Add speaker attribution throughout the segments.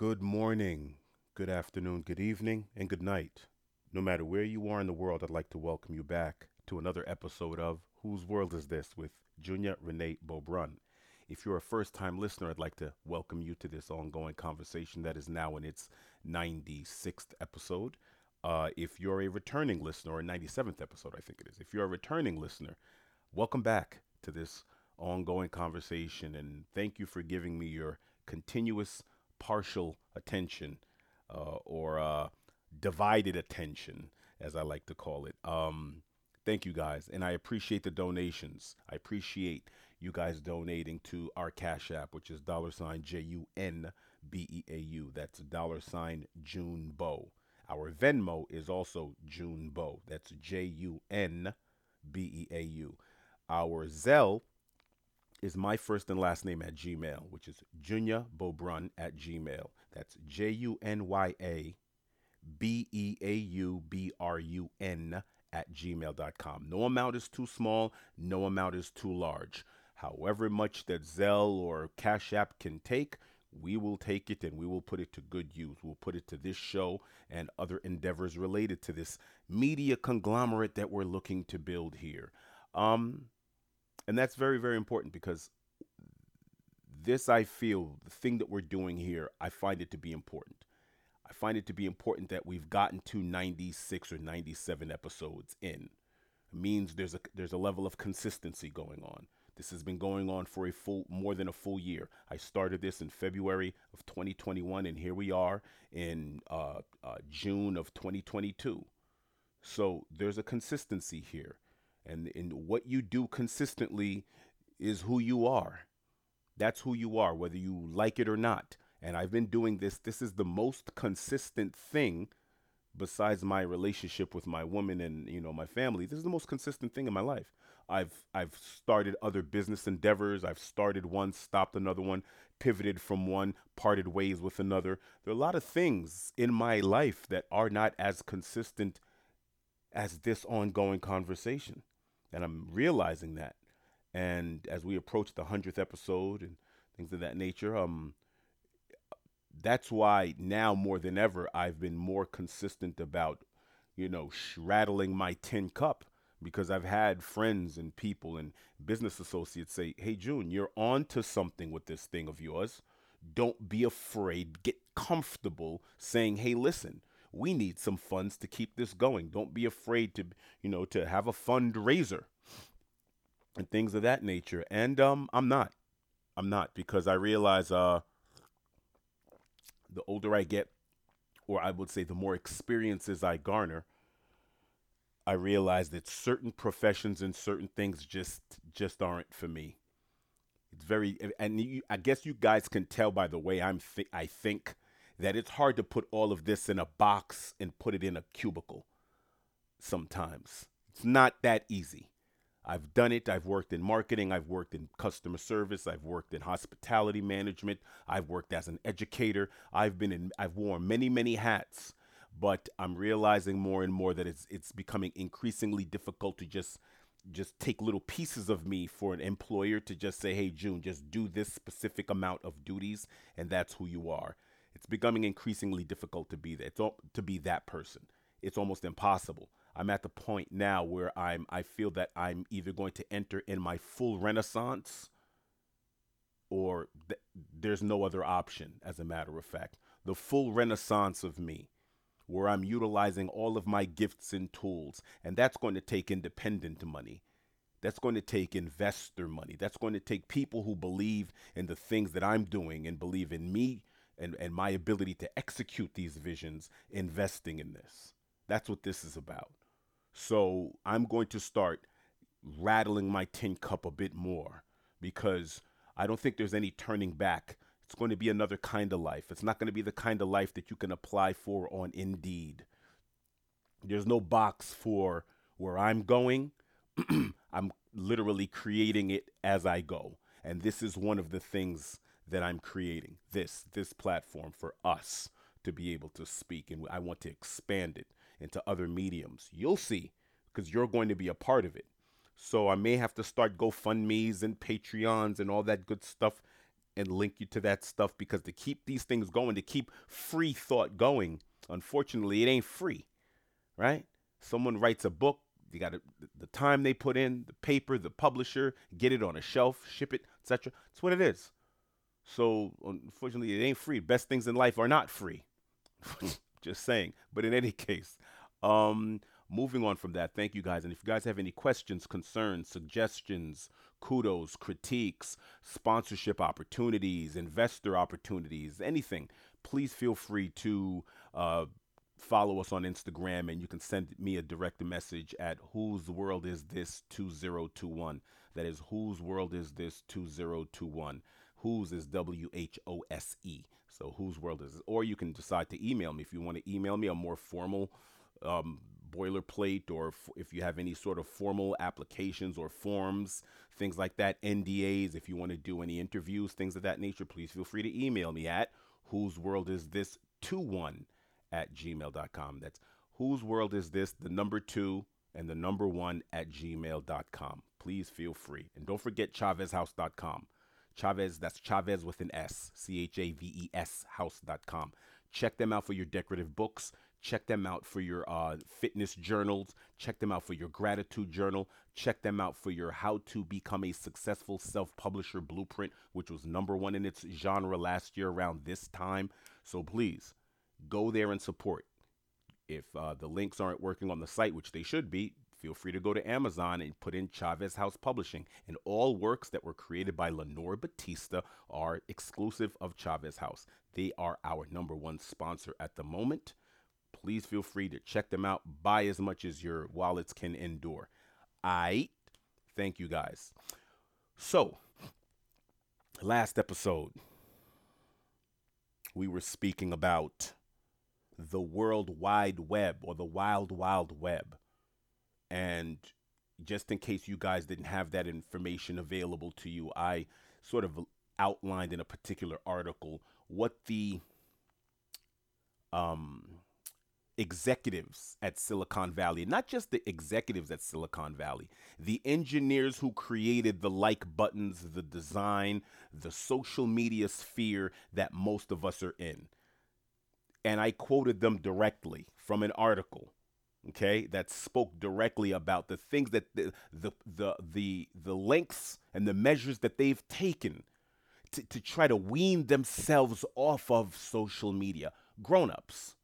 Speaker 1: Good morning, good afternoon, good evening, and good night. No matter where you are in the world, I'd like to welcome you back to another episode of Whose World Is This with Junya Renee Beaubrun. If you're a first time listener, I'd like to welcome you to this ongoing conversation that is now in its 96th episode. Uh, if you're a returning listener, or 97th episode, I think it is, if you're a returning listener, welcome back to this ongoing conversation and thank you for giving me your continuous partial attention uh, or uh, divided attention, as I like to call it. Um, thank you guys, and I appreciate the donations. I appreciate you guys donating to our Cash App, which is dollar sign J U N B E A U. That's dollar sign June Bow. Our Venmo is also June Bow. That's J U N B E A U. Our Zelle is my first and last name at Gmail, which is Junya Beaubrun at Gmail. That's J U N Y A B E A U B R U N at gmail.com. No amount is too small, no amount is too large. However much that Zelle or Cash App can take, we will take it and we will put it to good use. We'll put it to this show and other endeavors related to this media conglomerate that we're looking to build here. Um, and that's very, very important because this, I feel, the thing that we're doing here, I find it to be important. I find it to be important that we've gotten to 96 or 97 episodes in. It means there's a there's a level of consistency going on. This has been going on for a full more than a full year. I started this in February of 2021, and here we are in uh, uh, June of 2022. So there's a consistency here and and what you do consistently is who you are. That's who you are whether you like it or not. And i've been doing this this is the most consistent thing besides my relationship with my woman and you know my family. This is the most consistent thing in my life. I've i've started other business endeavors. I've started one stopped another one pivoted from one parted ways with another. There are a lot of things in my life that are not as consistent as this ongoing conversation and I'm realizing that. And as we approach the hundredth episode and things of that nature, um, that's why now more than ever I've been more consistent about, you know, sh- rattling my tin cup because I've had friends and people and business associates say, "Hey, June, you're on to something with this thing of yours. Don't be afraid. Get comfortable saying, "Hey, listen, we need some funds to keep this going. Don't be afraid to, you know, to have a fundraiser and things of that nature. And um, I'm not. I'm not because I realize uh, the older I get, or I would say the more experiences I garner, I realize that certain professions and certain things just just aren't for me. It's very, and you, I guess you guys can tell by the way I'm th- I think that it's hard to put all of this in a box and put it in a cubicle sometimes. It's not that easy. I've done it. I've worked in marketing. I've worked in customer service. I've worked in hospitality management. I've worked as an educator. I've been in, I've worn many, many hats, but I'm realizing more and more that it's, it's becoming increasingly difficult to just, just take little pieces of me for an employer to just say, Hey, June, just do this specific amount of duties. And that's who you are. It's becoming increasingly difficult to be that to be that person. It's almost impossible. I'm at the point now where I'm I feel that I'm either going to enter in my full renaissance or th- there's no other option as a matter of fact. The full renaissance of me where I'm utilizing all of my gifts and tools and that's going to take independent money. That's going to take investor money. That's going to take people who believe in the things that I'm doing and believe in me and, and my ability to execute these visions investing in this. That's what this is about. So I'm going to start rattling my tin cup a bit more because I don't think there's any turning back. It's going to be another kind of life. It's not going to be the kind of life that you can apply for on Indeed. There's no box for where I'm going. I'm literally creating it as I go. And this is one of the things that I'm creating this this platform for us to be able to speak and I want to expand it into other mediums. You'll see because you're going to be a part of it. So I may have to start GoFundMe's and Patreons and all that good stuff and link you to that stuff because to keep these things going, to keep free thought going, unfortunately, it ain't free, right? Someone writes a book, you got the time they put in, the paper, the publisher, get it on a shelf, ship it, etc. That's what it is. So unfortunately, it ain't free. Best things in life are not free. Just saying. But in any case, um, moving on from that, thank you guys. And if you guys have any questions, concerns, suggestions, kudos, critiques, sponsorship opportunities, investor opportunities, anything, please feel free to uh, follow us on Instagram and you can send me a direct message at whose world is this 2021. That is whose world is this 2021. Whose is W H O S E. So whose world is this? Or you can decide to email me if you want to email me a more formal um, boilerplate or f- if you have any sort of formal applications or forms, things like that, NDAs, if you want to do any interviews, things of that nature, please feel free to email me at whose world is this 21 at gmail.com. That's whose world is this, the number two and the number one at gmail.com. Please feel free. And don't forget ChavesHouse.com. Chaves, that's Chaves with an S, C H A V E S house.com. Check them out for your decorative books. Check them out for your uh, fitness journals. Check them out for your gratitude journal. Check them out for your how to become a successful self publisher blueprint, which was number one in its genre last year around this time. So please go there and support. If uh, the links aren't working on the site, which they should be, feel free to go to Amazon and put in Chaves House Publishing. And all works that were created by Lenore Batista are exclusive of Chavez House. They are our number one sponsor at the moment. Please feel free to check them out. Buy as much as your wallets can endure. I thank you guys. So, last episode, we were speaking about the World Wide Web or the Wild Wild Web. And just in case you guys didn't have that information available to you, I sort of outlined in a particular article what the um, executives at Silicon Valley, not just the executives at Silicon Valley, the engineers who created the like buttons, the design, the social media sphere that most of us are in. And I quoted them directly from an article okay that spoke directly about the things that the the the the, the lengths and the measures that they've taken to, to try to wean themselves off of social media. Grown-ups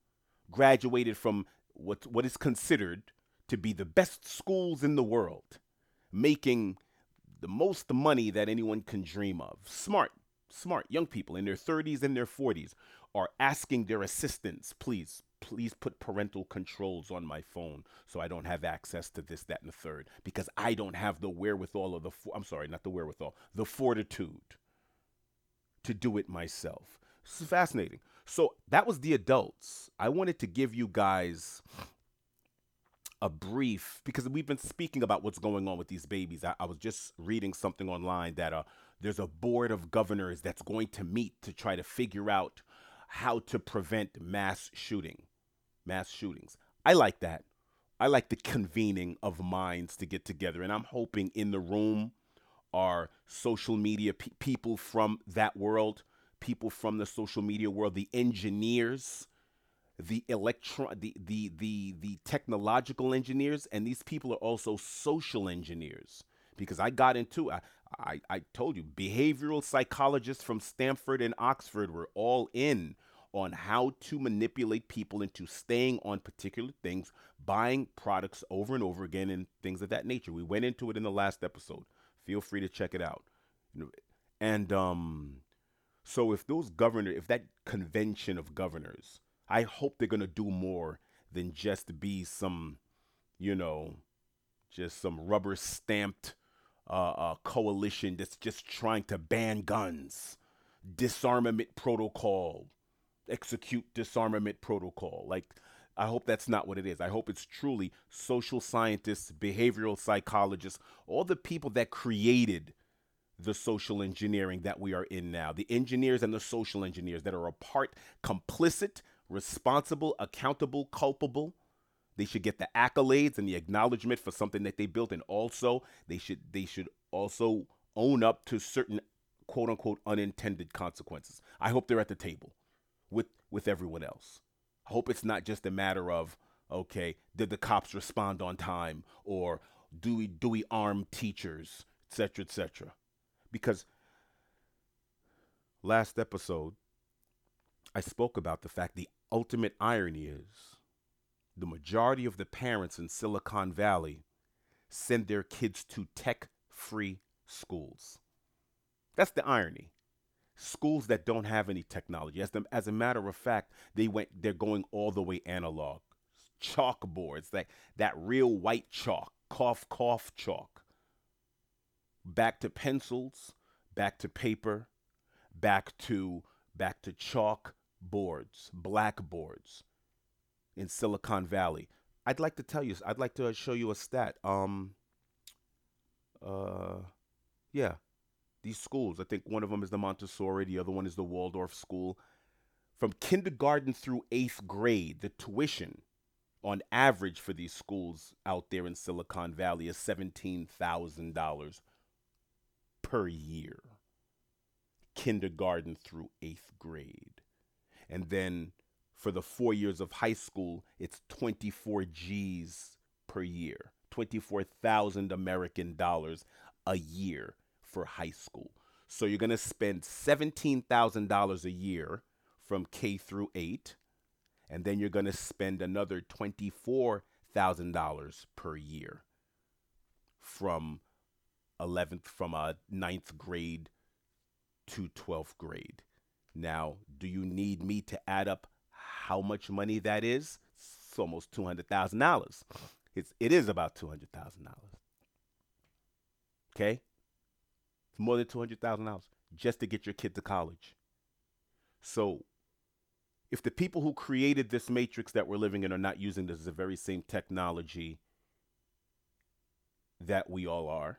Speaker 1: graduated from what what is considered to be the best schools in the world making the most money that anyone can dream of. Smart smart young people in their 30s and their 40s are asking their assistants, please, please put parental controls on my phone so I don't have access to this, that, and the third because I don't have the wherewithal or the, I'm sorry, not the wherewithal, the fortitude to do it myself. This is fascinating. So that was the adults. I wanted to give you guys a brief because we've been speaking about what's going on with these babies. I, I was just reading something online that uh, there's a board of governors that's going to meet to try to figure out how to prevent mass shooting, mass shootings. I like that. I like the convening of minds to get together, and I'm hoping in the room are social media pe- people from that world, people from the social media world, the engineers, the electron, the the the the technological engineers, and these people are also social engineers because I got into I, I, I told you behavioral psychologists from Stanford and Oxford were all in on how to manipulate people into staying on particular things, buying products over and over again, and things of that nature. We went into it in the last episode. Feel free to check it out. And um, so if those governor, if that convention of governors, I hope they're gonna do more than just be some, you know, just some rubber stamped uh, coalition that's just trying to ban guns, disarmament protocol, execute disarmament protocol. Like, I hope that's not what it is. I hope it's truly social scientists, behavioral psychologists, all the people that created the social engineering that we are in now, the engineers and the social engineers that are a part complicit, responsible, accountable, culpable. They should get the accolades and the acknowledgement for something that they built, and also they should they should also own up to certain quote unquote unintended consequences. I hope they're at the table with with everyone else. I hope it's not just a matter of okay, did the cops respond on time or do we do we arm teachers, etc., etc. Because last episode I spoke about the fact the ultimate irony is the majority of the parents in Silicon Valley send their kids to tech free schools. That's the irony. Schools that don't have any technology. As, the, as a matter of fact, they went they're going all the way analog. Chalkboards, like that real white chalk, cough cough chalk. Back to pencils, back to paper, back to back to chalk boards, blackboards in Silicon Valley. I'd like to tell you, I'd like to show you a stat. Um, uh, yeah, these schools. I think one of them is the Montessori, the other one is the Waldorf school. From kindergarten through eighth grade, the tuition on average for these schools out there in Silicon Valley is $17,000 per year. Kindergarten through eighth grade. And then for the four years of high school, it's 24 G's per year, 24,000 American dollars a year for high school. So you're going to spend $17,000 a year from K through 8, and then you're going to spend another $24,000 per year from 11th from a ninth grade to 12th grade. Now, do you need me to add up how much money that is? It's almost two hundred thousand dollars. It's it is about two hundred thousand dollars. Okay, it's more than two hundred thousand dollars just to get your kid to college. So, if the people who created this matrix that we're living in are not using this the very same technology that we all are,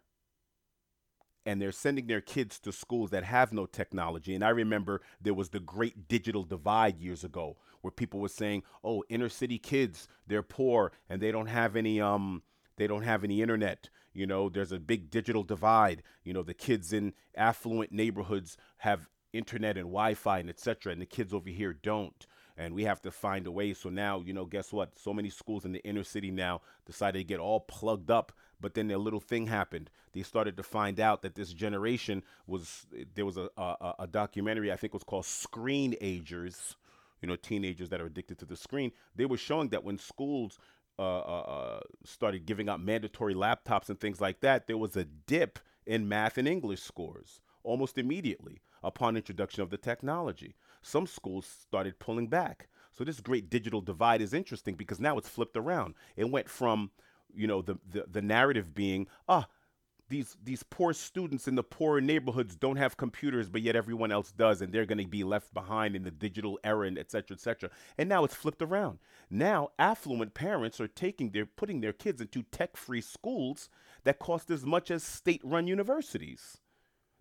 Speaker 1: and they're sending their kids to schools that have no technology. And I remember there was the great digital divide years ago where people were saying, "Oh, inner city kids, they're poor and they don't have any um they don't have any internet. You know, there's a big digital divide. You know, the kids in affluent neighborhoods have internet and Wi-Fi and etc. and the kids over here don't." and we have to find a way. So now, you know, guess what? So many schools in the inner city now decided to get all plugged up, but then a little thing happened. They started to find out that this generation was there was a a, a documentary I think was called Screenagers, you know, teenagers that are addicted to the screen. They were showing that when schools uh, uh, uh started giving out mandatory laptops and things like that, there was a dip in math and English scores almost immediately upon introduction of the technology. Some schools started pulling back. So this great digital divide is interesting because now it's flipped around. It went from, you know, the the, the narrative being, ah, these these poor students in the poorer neighborhoods don't have computers, but yet everyone else does, and they're going to be left behind in the digital era, and et cetera, et cetera. And now it's flipped around. Now affluent parents are taking their putting their kids into tech-free schools that cost as much as state-run universities.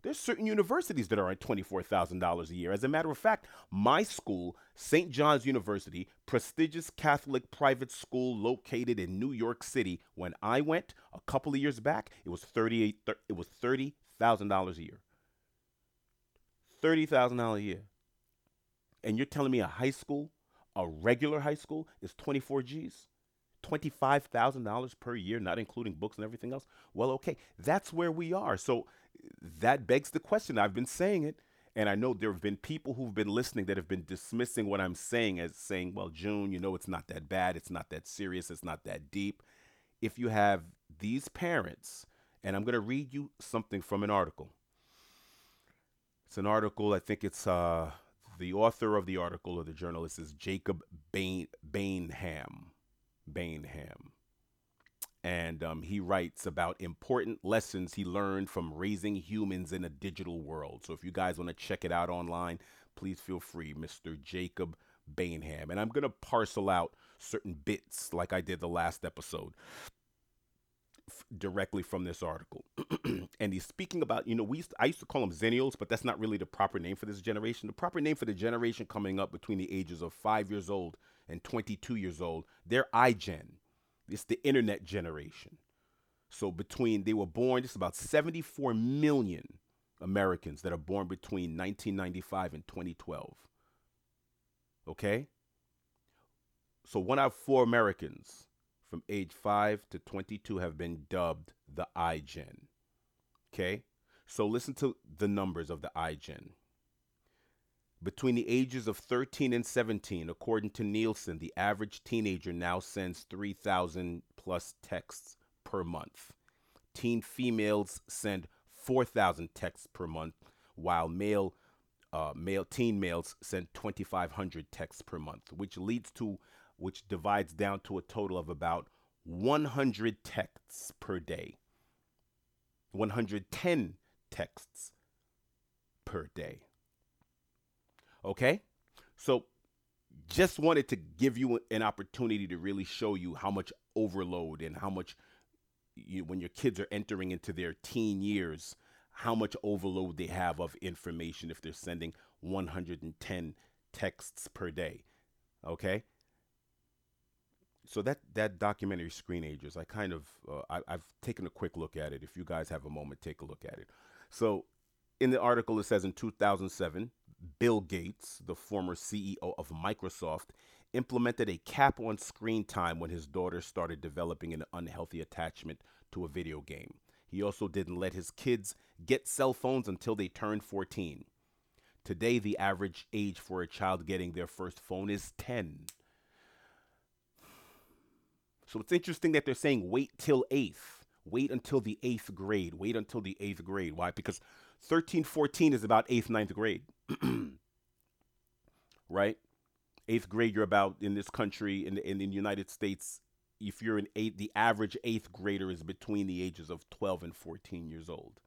Speaker 1: There's certain universities that are at $24,000 a year. As a matter of fact, my school, St. John's University, prestigious Catholic private school located in New York City, when I went a couple of years back, it was 38 it was $30,000 a year. $30,000 a year. And you're telling me a high school, a regular high school is 24 Gs? $25,000 per year, not including books and everything else. Well, okay, that's where we are. So that begs the question. I've been saying it, and I know there have been people who've been listening that have been dismissing what I'm saying as saying, well, June, you know, it's not that bad, it's not that serious, it's not that deep. If you have these parents, and I'm going to read you something from an article. It's an article, I think it's uh, the author of the article or the journalist is Jacob Bain, Bainham. Bainham and um, he writes about important lessons he learned from raising humans in a digital world. So if you guys want to check it out online, please feel free, Mr. Jacob Bainham. And I'm going to parcel out certain bits like I did the last episode f- directly from this article. and he's speaking about, you know, we used to, I used to call them Zennials, but that's not really the proper name for this generation. The proper name for the generation coming up between the ages of 5 years old and 22 years old, they're iGen it's the internet generation. So between they were born, just about 74 million Americans that are born between 1995 and 2012. Okay? So one out of four Americans from age 5 to 22 have been dubbed the iGen. Okay? So listen to the numbers of the iGen. Between the ages of 13 and 17, according to Nielsen, the average teenager now sends 3,000 plus texts per month. Teen females send 4,000 texts per month, while male uh, male teen males send 2,500 texts per month, which leads to which divides down to a total of about 100 texts per day. 110 texts per day. Okay? So just wanted to give you an opportunity to really show you how much overload and how much you, when your kids are entering into their teen years, how much overload they have of information if they're sending 110 texts per day. Okay? So that that documentary Screenagers, I kind of uh, I, I've taken a quick look at it. If you guys have a moment, take a look at it. So in the article, it says in 2007, Bill Gates, the former CEO of Microsoft, implemented a cap on screen time when his daughter started developing an unhealthy attachment to a video game. He also didn't let his kids get cell phones until they turned 14. Today, the average age for a child getting their first phone is 10. So it's interesting that they're saying wait till eighth. Wait until the eighth grade. Wait until the eighth grade. Why? Because 13, 14 is about eighth, ninth grade. right? Eighth grade, you're about in this country, in, in, in the United States, if you're an eight, the average eighth grader is between the ages of 12 and 14 years old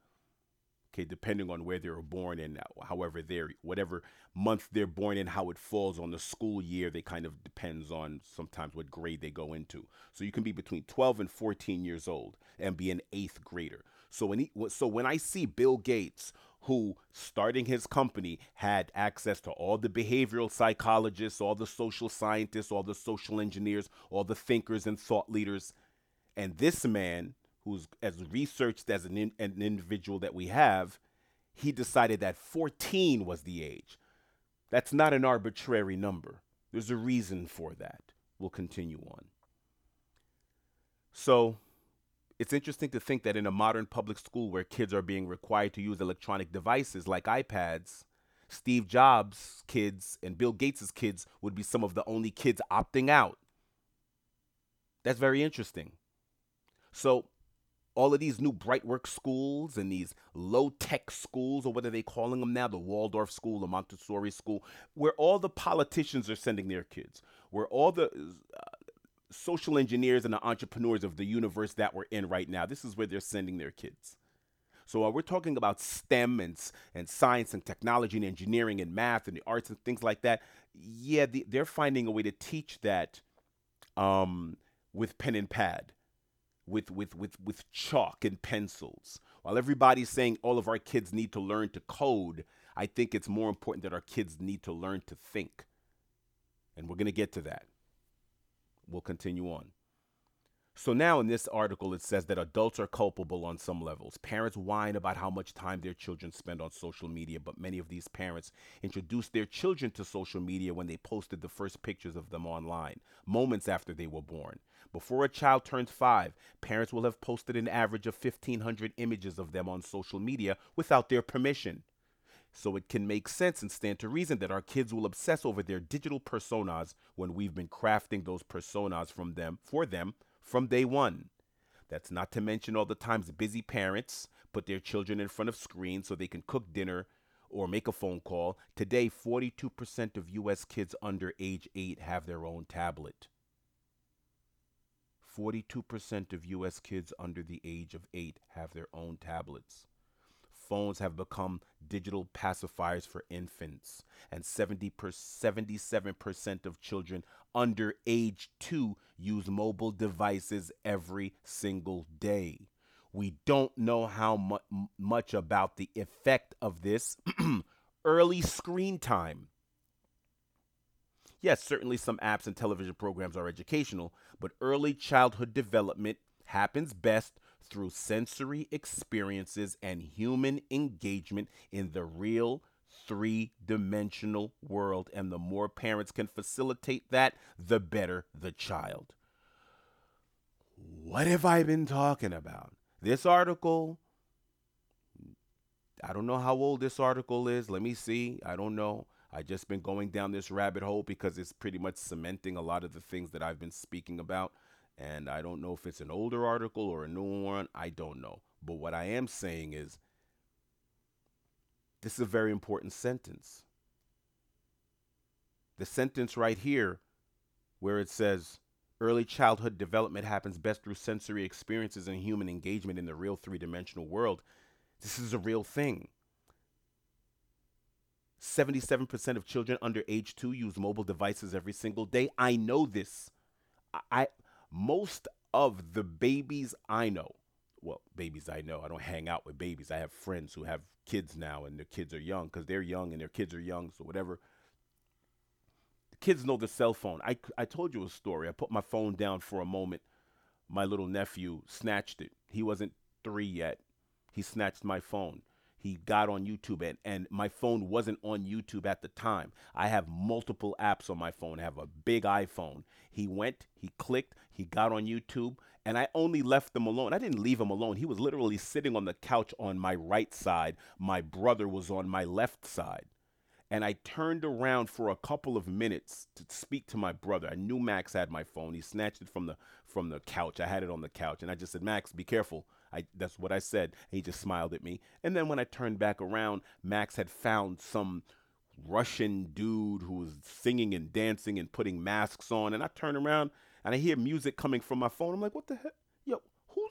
Speaker 1: okay depending on where they were born and however they're whatever month they're born in how it falls on the school year they kind of depends on sometimes what grade they go into so you can be between 12 and 14 years old and be an eighth grader so when he, so when i see bill gates who starting his company had access to all the behavioral psychologists all the social scientists all the social engineers all the thinkers and thought leaders and this man who's as researched as an, in, an individual that we have, he decided that 14 was the age. That's not an arbitrary number. There's a reason for that. We'll continue on. So, it's interesting to think that in a modern public school where kids are being required to use electronic devices like iPads, Steve Jobs' kids and Bill Gates' kids would be some of the only kids opting out. That's very interesting. So, all of these new Brightwork schools and these low tech schools, or what are they calling them now? The Waldorf school, the Montessori school, where all the politicians are sending their kids, where all the uh, social engineers and the entrepreneurs of the universe that we're in right now, this is where they're sending their kids. So uh, we're talking about STEM and, and science and technology and engineering and math and the arts and things like that. Yeah, the, they're finding a way to teach that um, with pen and pad with with with with chalk and pencils. While everybody's saying all of our kids need to learn to code, I think it's more important that our kids need to learn to think. And we're going to get to that. We'll continue on. So now in this article, it says that adults are culpable on some levels. Parents whine about how much time their children spend on social media, but many of these parents introduced their children to social media when they posted the first pictures of them online, moments after they were born. Before a child turns five, parents will have posted an average of 1,500 images of them on social media without their permission. So it can make sense and stand to reason that our kids will obsess over their digital personas when we've been crafting those personas from them for them from day one. That's not to mention all the times busy parents put their children in front of screens so they can cook dinner or make a phone call. Today, 42% of U.S. kids under age 8 have their own tablet. 42% of U.S. kids under the age of 8 have their own tablets phones have become digital pacifiers for infants, and 70 per, 77% of children under age 2 use mobile devices every single day. We don't know how mu- much about the effect of this early screen time. Yes, certainly some apps and television programs are educational, but early childhood development happens best through sensory experiences and human engagement in the real three dimensional world. And the more parents can facilitate that, the better the child. What have I been talking about? This article, I don't know how old this article is. Let me see. I don't know. I just been going down this rabbit hole because it's pretty much cementing a lot of the things that I've been speaking about. And I don't know if it's an older article or a new one. I don't know. But what I am saying is this is a very important sentence. The sentence right here, where it says, early childhood development happens best through sensory experiences and human engagement in the real three dimensional world. This is a real thing. 77% of children under age 2 use mobile devices every single day. I know this. I most of the babies I know, well, babies I know, I don't hang out with babies. I have friends who have kids now and their kids are young cuz they're young and their kids are young, so whatever. The kids know the cell phone. I I told you a story. I put my phone down for a moment. My little nephew snatched it. He wasn't 3 yet. He snatched my phone he got on YouTube and, and my phone wasn't on YouTube at the time. I have multiple apps on my phone. I have a big iPhone. He went, he clicked, he got on YouTube, and I only left him alone. I didn't leave him alone. He was literally sitting on the couch on my right side. My brother was on my left side. And I turned around for a couple of minutes to speak to my brother. I knew Max had my phone. He snatched it from the from the couch. I had it on the couch, and I just said, "Max, be careful." I that's what I said. He just smiled at me. And then when I turned back around, Max had found some Russian dude who was singing and dancing and putting masks on. And I turn around and I hear music coming from my phone. I'm like, what the heck? Yo, who?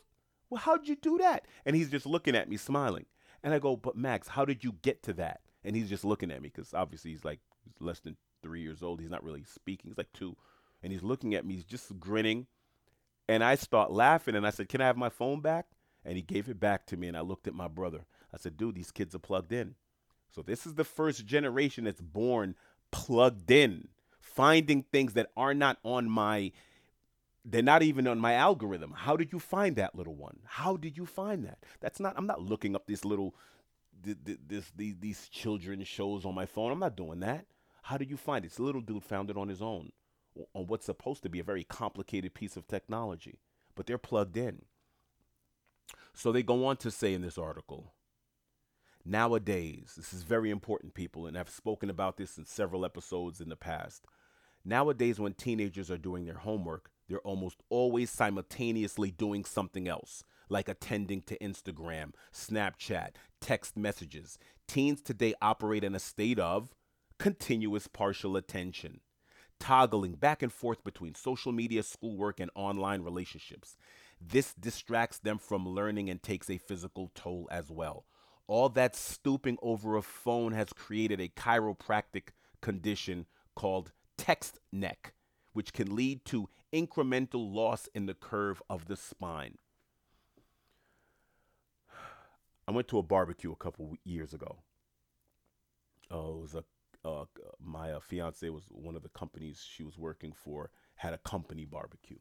Speaker 1: Well, how'd you do that? And he's just looking at me, smiling. And I go, but Max, how did you get to that? And he's just looking at me because obviously he's like he's less than three years old. He's not really speaking. He's like two. And he's looking at me. He's just grinning. And I start laughing and I said, Can I have my phone back? And he gave it back to me and I looked at my brother. I said, "Dude, these kids are plugged in." So this is the first generation that's born plugged in, finding things that are not on my they're not even on my algorithm. How did you find that little one? How did you find that? That's not I'm not looking up these little this these these children shows on my phone. I'm not doing that. How did you find it? This little dude found it on his own on what's supposed to be a very complicated piece of technology, but they're plugged in. So they go on to say in this article nowadays, this is very important, people, and I've spoken about this in several episodes in the past. Nowadays, when teenagers are doing their homework, they're almost always simultaneously doing something else, like attending to Instagram, Snapchat, text messages. Teens today operate in a state of continuous partial attention, toggling back and forth between social media, schoolwork, and online relationships. This distracts them from learning and takes a physical toll as well. All that stooping over a phone has created a chiropractic condition called text neck, which can lead to incremental loss in the curve of the spine. I went to a barbecue a couple years ago. Uh, it was a uh, my uh, fiance was one of the companies she was working for had a company barbecue.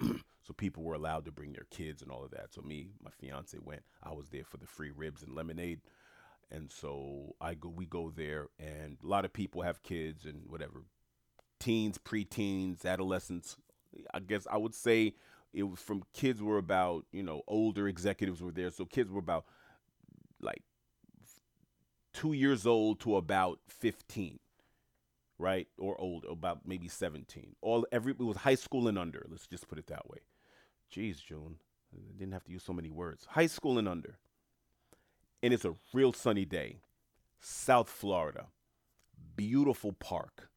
Speaker 1: So people were allowed to bring their kids and all of that. So me, my fiance went. I was there for the free ribs and lemonade. And so I go we go there and a lot of people have kids and whatever. Teens, preteens, adolescents. I guess I would say it was from kids were about, you know, older executives were there. So kids were about like 2 years old to about 15 right or old about maybe 17 all every it was high school and under let's just put it that way Jeez, June. I didn't have to use so many words. High school and under. And it's a real sunny day. South Florida. Beautiful park.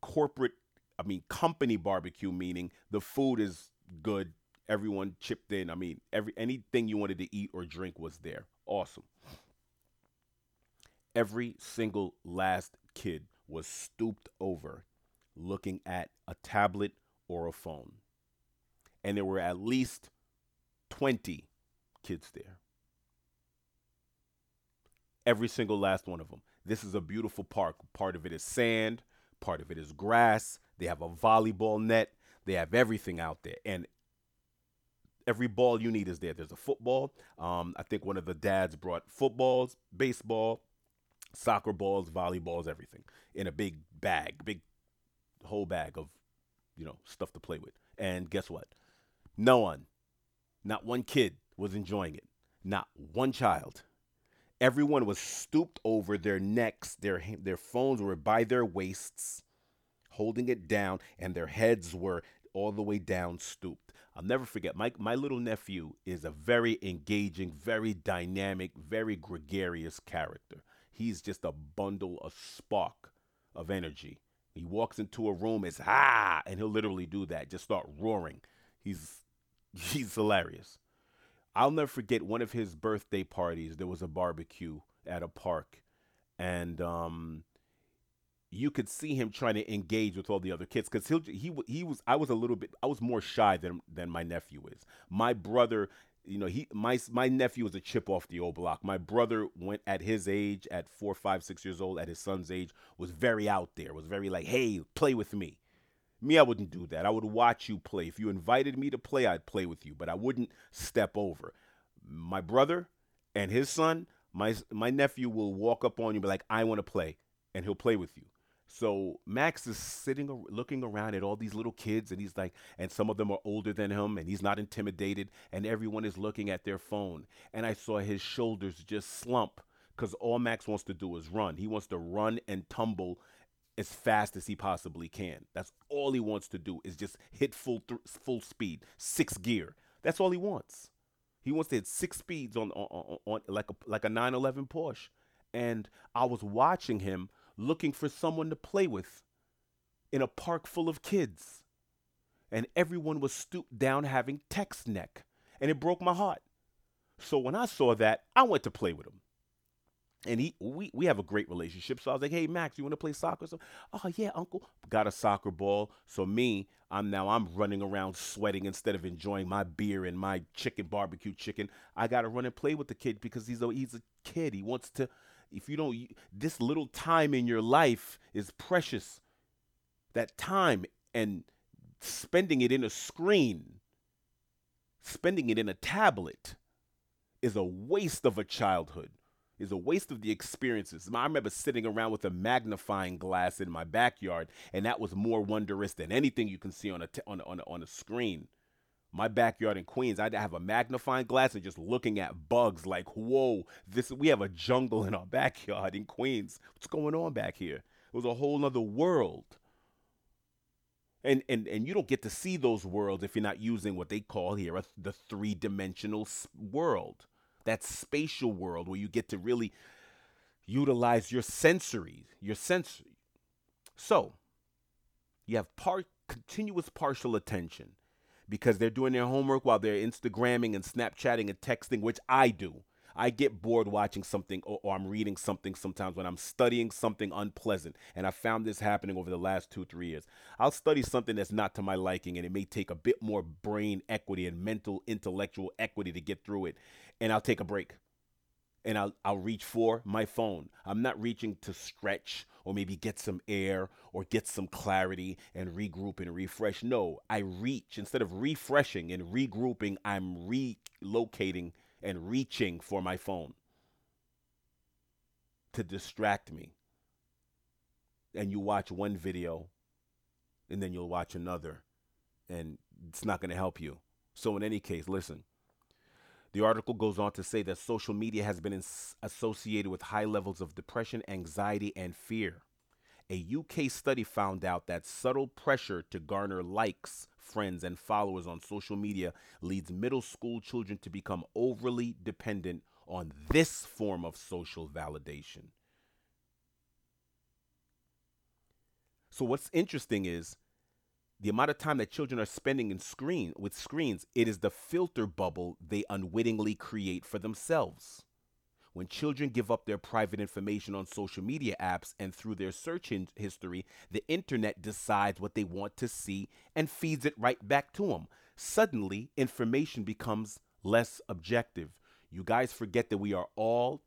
Speaker 1: Corporate, I mean, company barbecue, meaning the food is good. Everyone chipped in. I mean, every anything you wanted to eat or drink was there. Awesome. Every single last kid was stooped over looking at a tablet or a phone and there were at least 20 kids there. Every single last one of them. This is a beautiful park. Part of it is sand, part of it is grass. They have a volleyball net, they have everything out there. And every ball you need is there. There's a football. Um, I think one of the dads brought footballs, baseball, soccer balls, volleyballs, everything in a big bag, big whole bag of, you know, stuff to play with. And guess what? No one, not one kid was enjoying it. Not one child. Everyone was stooped over their necks. Their their phones were by their waists, holding it down, and their heads were all the way down, stooped. I'll never forget. My my little nephew is a very engaging, very dynamic, very gregarious character. He's just a bundle, a spark of energy. He walks into a room, it's ah, and he'll literally do that, just start roaring. He's he's hilarious. I'll never forget one of his birthday parties. There was a barbecue at a park, and um, you could see him trying to engage with all the other kids because he he he was I was a little bit I was more shy than than my nephew is. My brother, you know, he my my nephew was a chip off the old block. My brother went at his age, at four, five, six years old, at his son's age, was very out there. Was very like, hey, play with me. Me, I wouldn't do that. I would watch you play. If you invited me to play, I'd play with you, but I wouldn't step over. My brother and his son, my my nephew will walk up on you and be like, "I want to play," and he'll play with you. So Max is sitting looking around at all these little kids and he's like and some of them are older than him and he's not intimidated and everyone is looking at their phone and I saw his shoulders just slump cuz all Max wants to do is run. He wants to run and tumble as fast as he possibly can. That's all he wants to do is just hit full th- full speed, six gear. That's all he wants. He wants to hit six speeds on on, on, on like a like a 911 Porsche. And I was watching him looking for someone to play with in a park full of kids. And everyone was stooped down having text neck. And it broke my heart. So when I saw that, I went to play with him and he we, we have a great relationship. So I was like, hey Max, you want to play soccer? So, oh yeah, uncle. Got a soccer ball. So me, I'm now I'm running around sweating instead of enjoying my beer and my chicken barbecue chicken. I gotta run and play with the kid because he's a he's a kid. He wants to if you don't this little time in your life is precious. That time and spending it in a screen, spending it in a tablet is a waste of a childhood is a waste of the experiences. I remember sitting around with a magnifying glass in my backyard, and that was more wondrous than anything you can see on a t- on a, on a, on a screen. My backyard in Queens, I'd have a magnifying glass and just looking at bugs like, whoa, this we have a jungle in our backyard in Queens. What's going on back here? It was a whole nother world. And, and and you don't get to see those worlds if you're not using what they call here a, the three dimensional world that spatial world where you get to really utilize your sensory, your sensory. So, you have part continuous partial attention because they're doing their homework while they're Instagramming and Snapchatting and texting, which I do. I get bored watching something or, or, I'm reading something sometimes when I'm studying something unpleasant. And I found this happening over the last two, three years. I'll study something that's not to my liking and it may take a bit more brain equity and mental, intellectual equity to get through it. And I'll take a break and I'll, I'll reach for my phone. I'm not reaching to stretch or maybe get some air or get some clarity and regroup and refresh. No, I reach instead of refreshing and regrouping, I'm relocating and reaching for my phone to distract me. And you watch one video and then you'll watch another, and it's not going to help you. So, in any case, listen. The article goes on to say that social media has been associated with high levels of depression, anxiety, and fear. A UK study found out that subtle pressure to garner likes, friends, and followers on social media leads middle school children to become overly dependent on this form of social validation. So what's interesting is the amount of time that children are spending in screen with screens, it is the filter bubble they unwittingly create for themselves. When children give up their private information on social media apps and through their search history, the internet decides what they want to see and feeds it right back to them. Suddenly, information becomes less objective. You guys forget that we are all,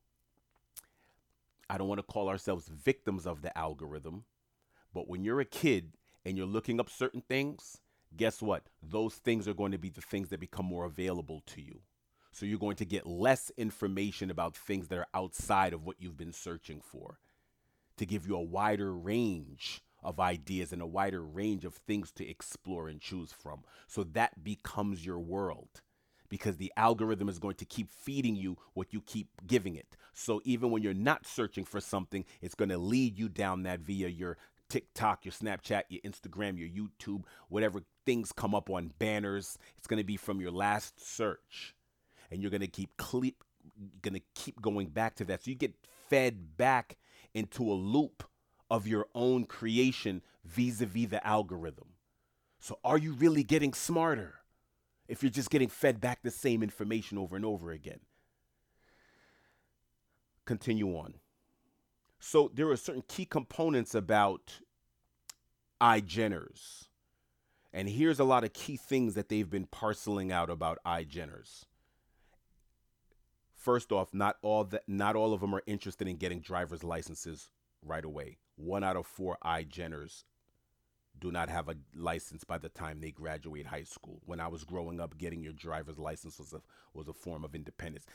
Speaker 1: I don't want to call ourselves victims of the algorithm, but when you're a kid and you're looking up certain things, guess what? Those things are going to be the things that become more available to you. So you're going to get less information about things that are outside of what you've been searching for to give you a wider range of ideas and a wider range of things to explore and choose from. So that becomes your world because the algorithm is going to keep feeding you what you keep giving it. So even when you're not searching for something, it's going to lead you down that via your TikTok, your Snapchat, your Instagram, your YouTube, whatever things come up on banners. It's going to be from your last search. And you're going to keep clip going to keep going back to that. So you get fed back into a loop of your own creation vis-a-vis the algorithm. So are you really getting smarter if you're just getting fed back the same information over and over again? Continue on. So there are certain key components about iGeners. And here's a lot of key things that they've been parceling out about iGeners. First off, not all that not all of them are interested in getting driver's licenses right away. One out of four iGeners do not have a license by the time they graduate high school. When I was growing up, getting your driver's license was a was a form of independence.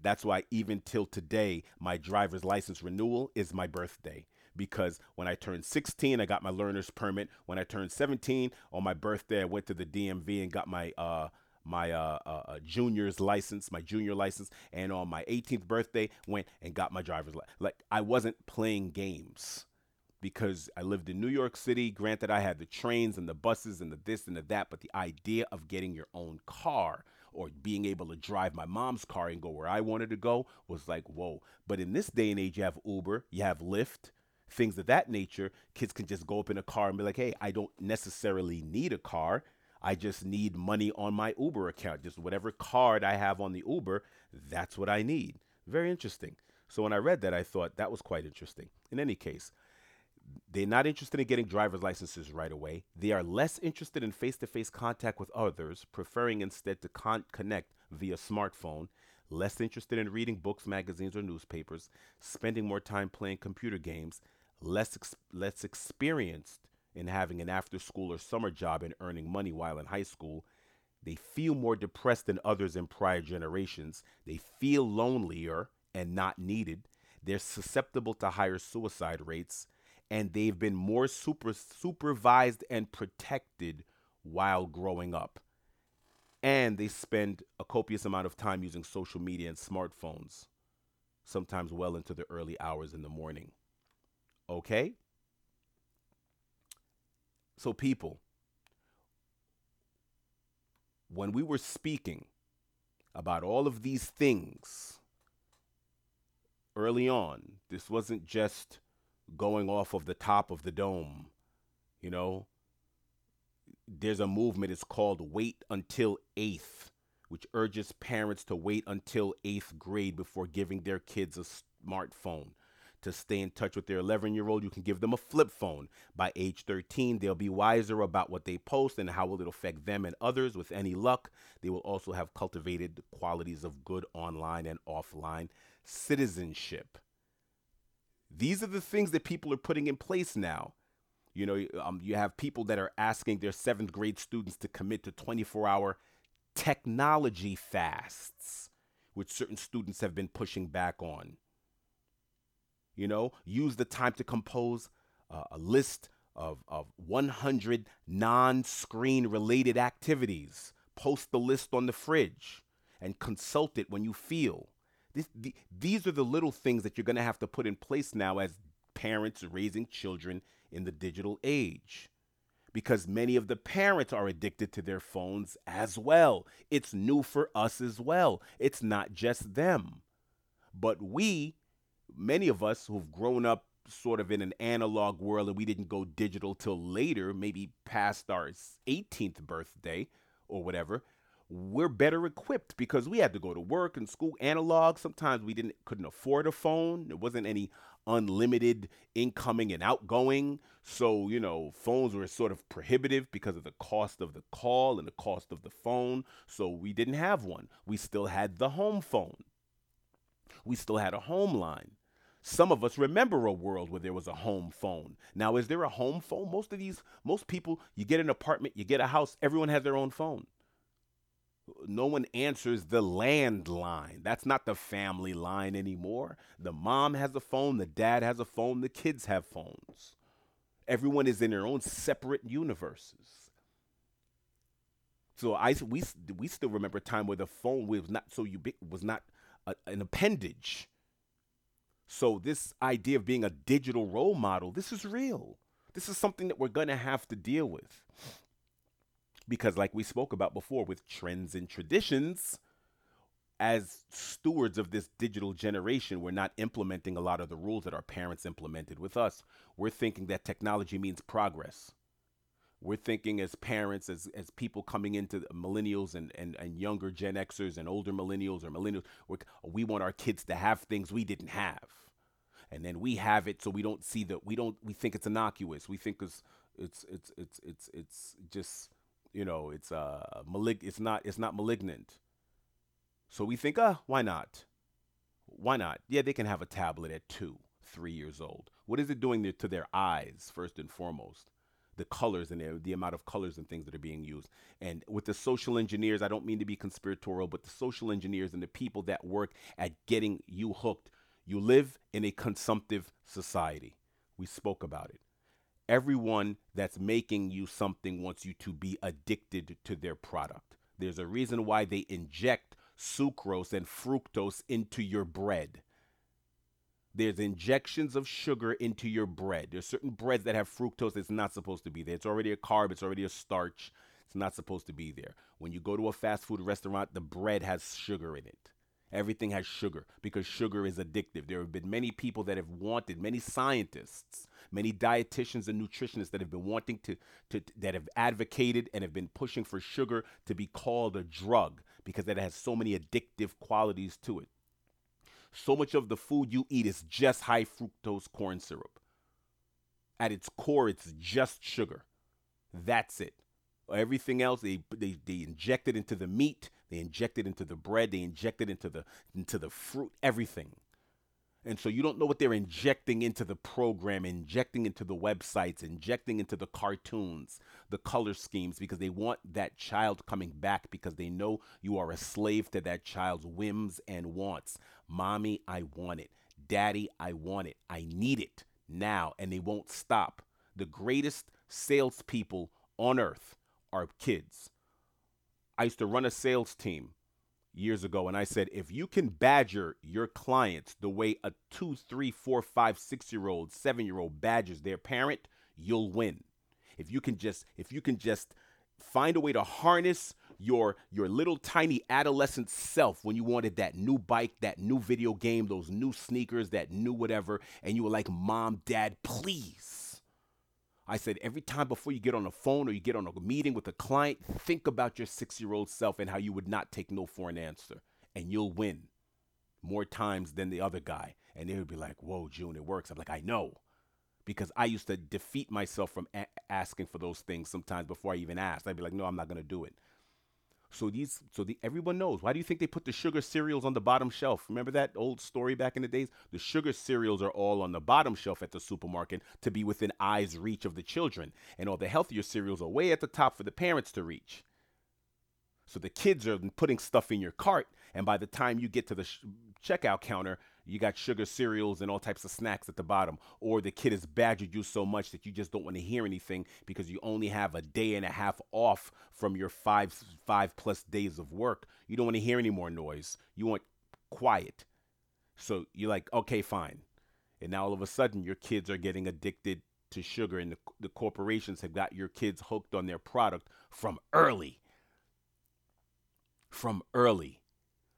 Speaker 1: That's why even till today, my driver's license renewal is my birthday because when I turned 16, I got my learner's permit. When I turned 17, on my birthday, I went to the DMV and got my uh, my uh, uh, uh, junior's license, my junior license, and on my 18th birthday, went and got my driver's license. Like I wasn't playing games because I lived in New York City. Granted, I had the trains and the buses and the this and the that, but the idea of getting your own car or being able to drive my mom's car and go where I wanted to go was like, whoa. But in this day and age, you have Uber, you have Lyft, things of that nature. Kids can just go up in a car and be like, hey, I don't necessarily need a car. I just need money on my Uber account. Just whatever card I have on the Uber, that's what I need. Very interesting. So when I read that, I thought that was quite interesting. In any case, they're not interested in getting driver's licenses right away. They are less interested in face to face contact with others, preferring instead to con- connect via smartphone. Less interested in reading books, magazines, or newspapers, spending more time playing computer games, less, ex- less experienced in having an after school or summer job and earning money while in high school. They feel more depressed than others in prior generations. They feel lonelier and not needed. They're susceptible to higher suicide rates. And they've been more super, supervised and protected while growing up. And they spend a copious amount of time using social media and smartphones, sometimes well into the early hours in the morning. Okay? So, people, when we were speaking about all of these things early on, this wasn't just going off of the top of the dome. You know, there's a movement, it's called Wait Until Eighth, which urges parents to wait until eighth grade before giving their kids a smartphone to stay in touch with their 11 year old, you can give them a flip phone. By age 13, they'll be wiser about what they post and how will it affect them and others. With any luck, they will also have cultivated qualities of good online and offline citizenship. These are the things that people are putting in place now. You know, um, you have people that are asking their seventh grade students to commit to 24 hour technology fasts, which certain students have been pushing back on. You know, use the time to compose uh, a list of, of 100 non screen related activities. Post the list on the fridge and consult it when you feel. This, the, these are the little things that you're going to have to put in place now as parents raising children in the digital age. Because many of the parents are addicted to their phones as well. It's new for us as well. It's not just them. But we many of us who've grown up sort of in an analog world and we didn't go digital till later, maybe past our 18th birthday or whatever, we're better equipped because we had to go to work and school analog. Sometimes we didn't couldn't afford a phone. There wasn't any unlimited incoming and outgoing. So, you know, phones were sort of prohibitive because of the cost of the call and the cost of the phone. So we didn't have one. We still had the home phone. We still had a home line. Some of us remember a world where there was a home phone. Now, is there a home phone? Most of these, most people, you get an apartment, you get a house, everyone has their own phone. No one answers the landline. That's not the family line anymore. The mom has a phone, the dad has a phone, the kids have phones. Everyone is in their own separate universes. So I we we still remember a time where the phone was not so ubic was not a, an appendage. So this idea of being a digital role model, this is real. This is something that we're going to have to deal with. Because like we spoke about before with trends and traditions, as stewards of this digital generation, we're not implementing a lot of the rules that our parents implemented with us. We're thinking that technology means progress we're thinking as parents, as as people coming into millennials and, and, and younger Gen Xers and older millennials or millennials, we want our kids to have things we didn't have. And then we have it so we don't see that we don't we think it's innocuous. We think it's it's it's it's it's it's just you know, it's uh malig it's not it's not malignant. So we think, uh, why not? Why not? Yeah, they can have a tablet at two, three years old. What is it doing to their eyes, first and foremost? the colors and the, the amount of colors and things that are being used. And with the social engineers, I don't mean to be conspiratorial, but the social engineers and the people that work at getting you hooked, you live in a consumptive society. We spoke about it. Everyone that's making you something wants you to be addicted to their product. There's a reason why they inject sucrose and fructose into your bread there's injections of sugar into your bread. There's certain breads that have fructose that's not supposed to be there. It's already a carb, it's already a starch. It's not supposed to be there. When you go to a fast food restaurant, the bread has sugar in it. Everything has sugar because sugar is addictive. There have been many people that have wanted, many scientists, many dietitians and nutritionists that have been wanting to, to that have advocated and have been pushing for sugar to be called a drug because it has so many addictive qualities to it. So much of the food you eat is just high fructose corn syrup. At its core, it's just sugar. That's it. Everything else, they, they, they inject it into the meat, they inject it into the bread, they inject it into the into the fruit, everything. And so you don't know what they're injecting into the program, injecting into the websites, injecting into the cartoons, the color schemes, because they want that child coming back because they know you are a slave to that child's whims and wants. Mommy, I want it. Daddy, I want it. I need it now. And they won't stop. The greatest salespeople on earth are kids. I used to run a sales team years ago, and I said, if you can badger your clients the way a two, three, four, five, six year old, seven year old badgers their parent, you'll win. If you can just, if you can just find a way to harness your your little tiny adolescent self when you wanted that new bike, that new video game, those new sneakers, that new whatever, and you were like, "Mom, Dad, please." I said, every time before you get on a phone or you get on a meeting with a client, think about your six year old self and how you would not take no for an answer. And you'll win more times than the other guy. And they would be like, whoa, June, it works. I'm like, I know. Because I used to defeat myself from a- asking for those things sometimes before I even asked. I'd be like, no, I'm not going to do it. So these, so the, everyone knows. Why do you think they put the sugar cereals on the bottom shelf? Remember that old story back in the days? The sugar cereals are all on the bottom shelf at the supermarket to be within eyes reach of the children, and all the healthier cereals are way at the top for the parents to reach. So the kids are putting stuff in your cart, and by the time you get to the sh- checkout counter, you got sugar cereals and all types of snacks at the bottom, or the kid has badgered you so much that you just don't want to hear anything because you only have a day and a half off from your five five plus days of work. You don't want to hear any more noise. You want quiet. So you're like, okay, fine. And now all of a sudden, your kids are getting addicted to sugar, and the, the corporations have got your kids hooked on their product from early. From early.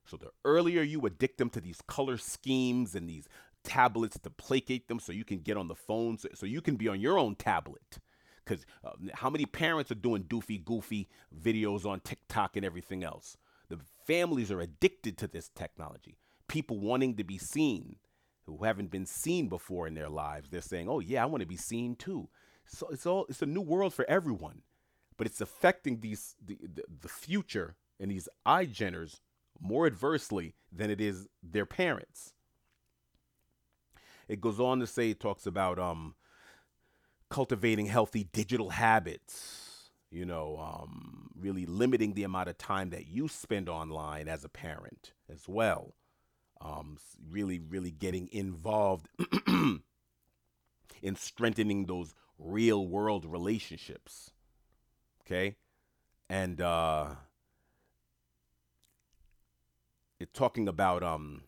Speaker 1: So the earlier you addict them to these color schemes and these tablets to placate them so you can get on the phone, so, so you can be on your own tablet. Because uh, how many parents are doing doofy, goofy videos on TikTok and everything else? The families are addicted to this technology. People wanting to be seen who haven't been seen before in their lives. They're saying, "Oh yeah, I want to be seen too." So it's all it's a new world for everyone, but it's affecting these the the, the future and these iGeners more adversely than it is their parents. it goes on to say it talks about um, cultivating healthy digital habits. You know, um, really limiting the amount of time that you spend online as a parent as well. Um, really, really getting involved in strengthening those real world relationships. Okay, and uh, it's talking about um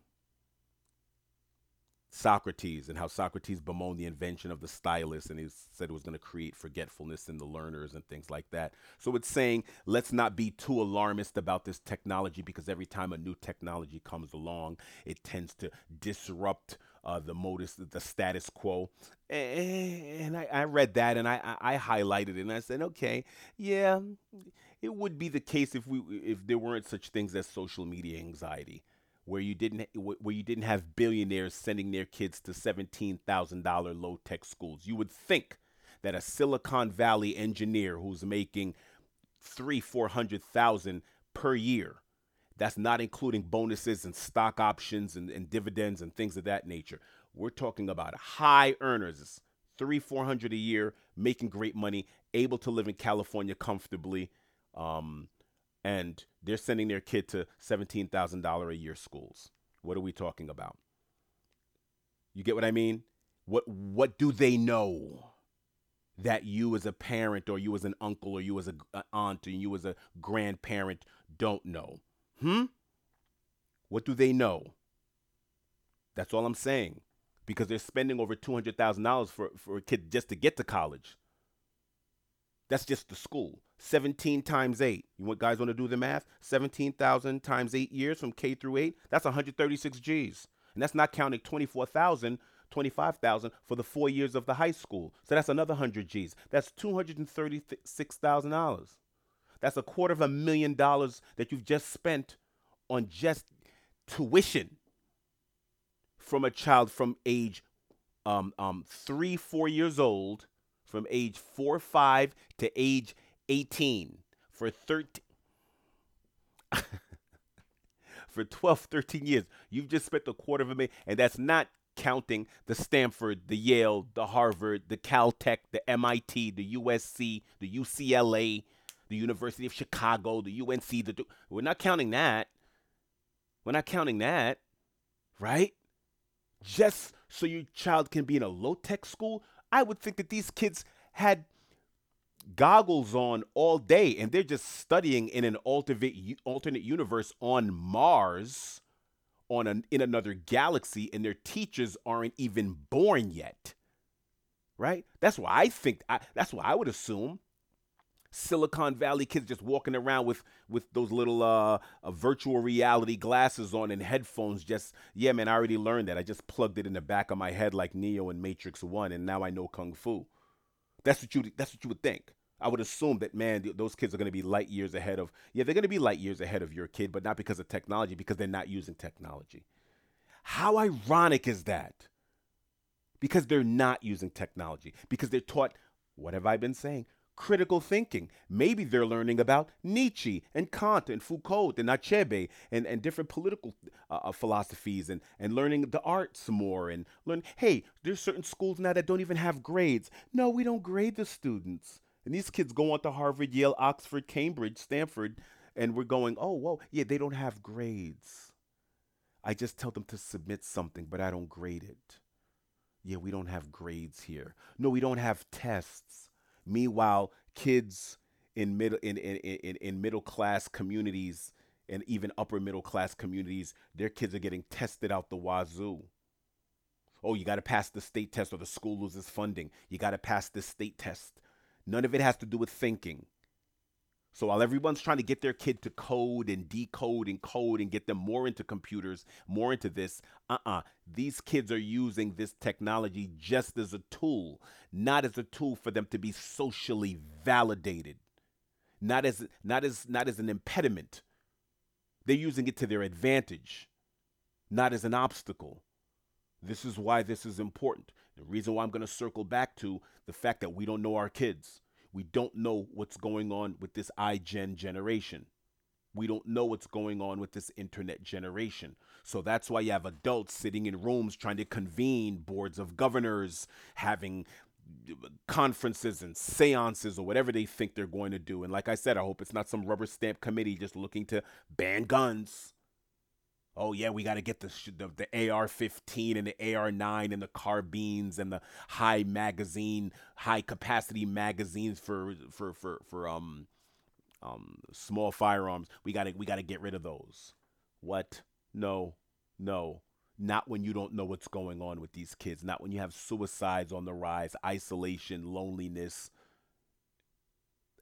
Speaker 1: Socrates and how Socrates bemoaned the invention of the stylus and he said it was going to create forgetfulness in the learners and things like that. So it's saying let's not be too alarmist about this technology because every time a new technology comes along, it tends to disrupt uh, the modus, the status quo. And I, I read that and I, I, I highlighted it and I said, okay, yeah, it would be the case if we if there weren't such things as social media anxiety where you didn't where you didn't have billionaires sending their kids to $17,000 low-tech schools. You would think that a Silicon Valley engineer who's making 3 400,000 per year that's not including bonuses and stock options and, and, dividends and things of that nature. We're talking about high earners, three, four hundred a year, making great money, able to live in California comfortably, um, and they're sending their kid to $17,000 a year schools. What are we talking about? You get what I mean? What what do they know that you as a parent or you as an uncle or you as an aunt or you as a grandparent don't know? Hmm? What do they know? That's all I'm saying. Because they're spending over $200,000 for, for a kid just to get to college. That's just the school. 17 times 8. You want guys want to do the math? 17,000 times 8 years from K through 8. That's 136 Gs. And that's not counting 24,000, 25,000 for the 4 years of the high school. So that's another 100 Gs. That's $236,000. That's a quarter of a million dollars that you've just spent on just tuition from a child from age um, um, 3 4 years old from age 4 5 to age 18 for 13 for 12 13 years you've just spent a quarter of a million and that's not counting the Stanford, the Yale, the Harvard, the Caltech, the MIT, the USC, the UCLA, the University of Chicago, the UNC, the we're not counting that. We're not counting that, right? Just so your child can be in a low-tech school, I would think that these kids had goggles on all day and they're just studying in an alternate alternate universe on Mars on an, in another galaxy and their teachers aren't even born yet right? That's why i think I, that's why i would assume silicon valley kids just walking around with with those little uh, uh, virtual reality glasses on and headphones just yeah man i already learned that. I just plugged it in the back of my head like neo in matrix 1 and now i know kung fu. That's what you that's what you would think I would assume that man, th- those kids are going to be light years ahead of yeah, they're going to be light years ahead of your kid, but not because of technology, because they're not using technology. How ironic is that? Because they're not using technology, because they're taught what have I been saying? Critical thinking. Maybe they're learning about Nietzsche and Kant and Foucault and Achebe and, and different political uh, uh, philosophies and, and learning the arts more and learn. Hey, there's certain schools now that don't even have grades. No, we don't grade the students. And these kids go on to Harvard, Yale, Oxford, Cambridge, Stanford, and we're going, oh, whoa, yeah, they don't have grades. I just tell them to submit something, but I don't grade it. Yeah, we don't have grades here. No, we don't have tests. Meanwhile, kids in middle in, in, in, in middle class communities and even upper middle class communities, their kids are getting tested out the wazoo. Oh, you got to pass the state test or the school loses funding. You got to pass the state test. None of it has to do with thinking. So while everyone's trying to get their kid to code and decode and code and get them more into computers, more into this, uh-uh. These kids are using this technology just as a tool, not as a tool for them to be socially validated. Not as not as not as an impediment. They're using it to their advantage, not as an obstacle. This is why this is important. The reason why I'm going to circle back to the fact that we don't know our kids. We don't know what's going on with this iGen generation. We don't know what's going on with this internet generation. So that's why you have adults sitting in rooms trying to convene boards of governors, having conferences and seances or whatever they think they're going to do. And like I said, I hope it's not some rubber stamp committee just looking to ban guns. Oh yeah, we got to get the, the the AR-15 and the AR-9 and the carbines and the high magazine, high capacity magazines for for for for um um small firearms. We got to we got to get rid of those. What? No. No. Not when you don't know what's going on with these kids. Not when you have suicides on the rise, isolation, loneliness,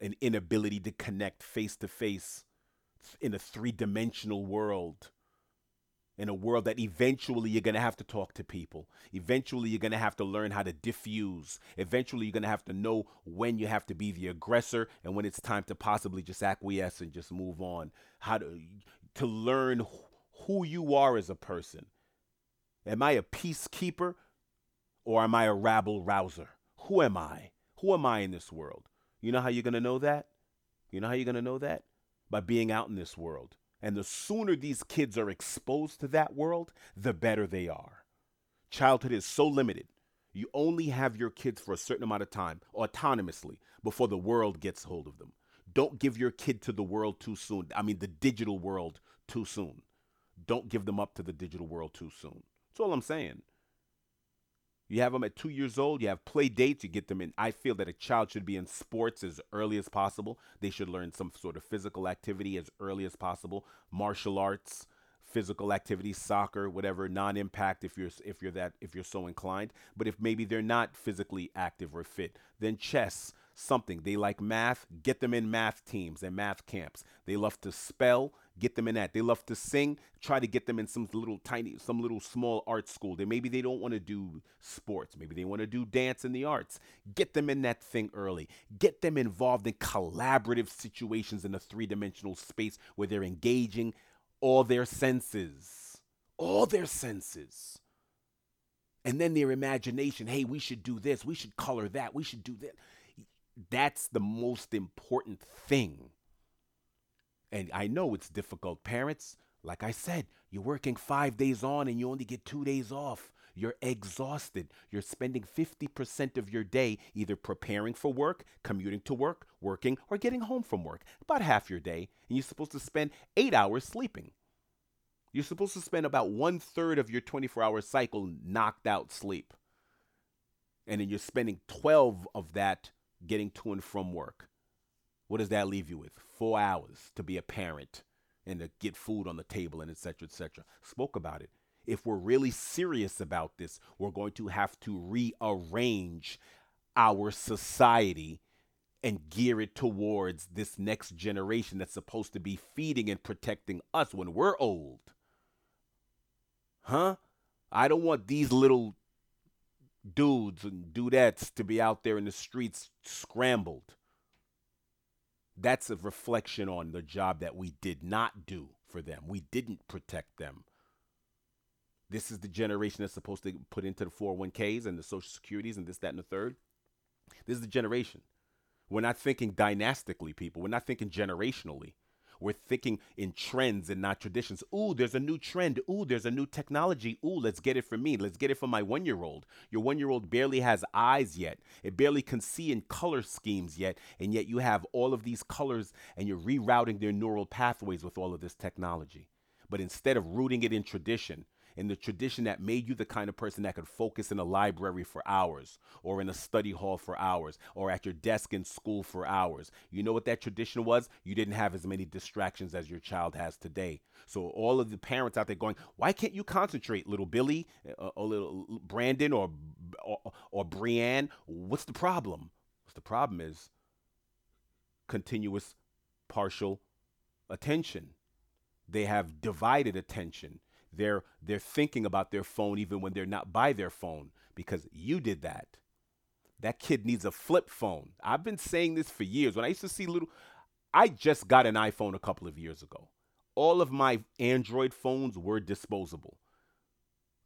Speaker 1: an inability to connect face to face in a three dimensional world. In a world that eventually you're going to have to talk to people. Eventually you're going to have to learn how to diffuse. Eventually you're going to have to know when you have to be the aggressor and when it's time to possibly just acquiesce and just move on. How to to learn who you are as a person. Am I a peacekeeper or am I a rabble rouser? Who am I? Who am I in this world? You know how you're going to know that? You know how you're going to know that? By being out in this world. And the sooner these kids are exposed to that world, the better they are. Childhood is so limited. You only have your kids for a certain amount of time, autonomously, before the world gets hold of them. Don't give your kid to the world too soon. I mean, the digital world too soon. Don't give them up to the digital world too soon. That's all I'm saying. You have them at two years old. You have play dates. You get them in. I feel that a child should be in sports as early as possible. They should learn some sort of physical activity as early as possible. Martial arts, physical activity, soccer, whatever, non-impact if you're if you're that if you're so inclined. But if maybe they're not physically active or fit, then chess, something. They like math, get them in math teams and math camps. They love to spell, get them in that. They love to sing, try to get them in some little tiny, some little small art school. They maybe they don't want to do sports, maybe they want to do dance in the arts. Get them in that thing early. Get them involved in collaborative situations in a three-dimensional space where they're engaging all their senses. All their senses. And then their imagination, hey, we should do this, we should color that, we should do that. That's the most important thing and I know it's difficult. Parents, like I said, you're working five days on and you only get two days off. You're exhausted. You're spending 50% of your day either preparing for work, commuting to work, working, or getting home from work. About half your day. And you're supposed to spend eight hours sleeping. You're supposed to spend about one third of your 24 hour cycle knocked out sleep. And then you're spending 12 of that getting to and from work. What does that leave you with? Four hours to be a parent and to get food on the table and etc. etc. Spoke about it. If we're really serious about this, we're going to have to rearrange our society and gear it towards this next generation that's supposed to be feeding and protecting us when we're old. Huh? I don't want these little dudes and dudettes to be out there in the streets scrambled that's a reflection on the job that we did not do for them. We didn't protect them. This is the generation that's supposed to put into the 401ks and the social securities and this, that, and the third. This is the generation. We're not thinking dynastically, people. We're not thinking generationally. We're thinking in trends and not traditions. Ooh, there's a new trend. Ooh, there's a new technology. Ooh, let's get it for me. Let's get it for my one year old. Your one year old barely has eyes yet. It barely can see in color schemes yet. And yet you have all of these colors and you're rerouting their neural pathways with all of this technology. But instead of rooting it in tradition, in the tradition that made you the kind of person that could focus in a library for hours or in a study hall for hours or at your desk in school for hours. You know what that tradition was? You didn't have as many distractions as your child has today. So all of the parents out there going, "Why can't you concentrate, little Billy, uh, or little Brandon or or, or Brienne? What's the problem?" What's the problem is continuous partial attention. They have divided attention. They're they're thinking about their phone even when they're not by their phone because you did that. That kid needs a flip phone. I've been saying this for years. When I used to see little I just got an iPhone a couple of years ago. All of my Android phones were disposable.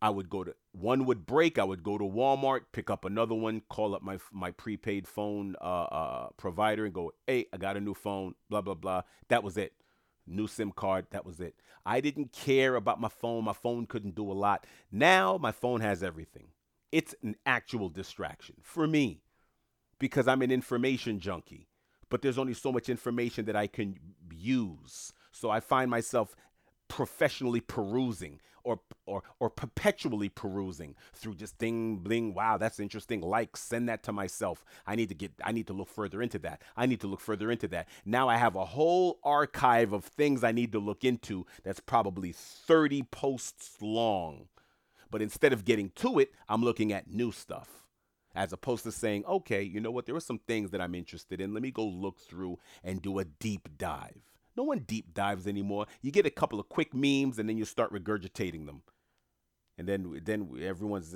Speaker 1: I would go to one would break. I would go to Walmart, pick up another one, call up my my prepaid phone uh, uh, provider, and go, "Hey, I got a new phone." Blah blah blah. That was it. New SIM card. That was it. I didn't care about my phone. My phone couldn't do a lot. Now my phone has everything. It's an actual distraction for me because I'm an information junkie. But there's only so much information that I can use. So I find myself professionally perusing or or or perpetually perusing through just ding bling wow that's interesting like send that to myself. I need to get i need to look further into that. I need to look further into that. Now i have a whole archive of things i need to look into that's probably 30 posts long. But instead of getting to it i'm looking at new stuff as opposed to saying okay you know what? There are some things that i'm interested in. Let me go look through and do a deep dive no one deep dives anymore. You get a couple of quick memes and then you start regurgitating them. And then then everyone's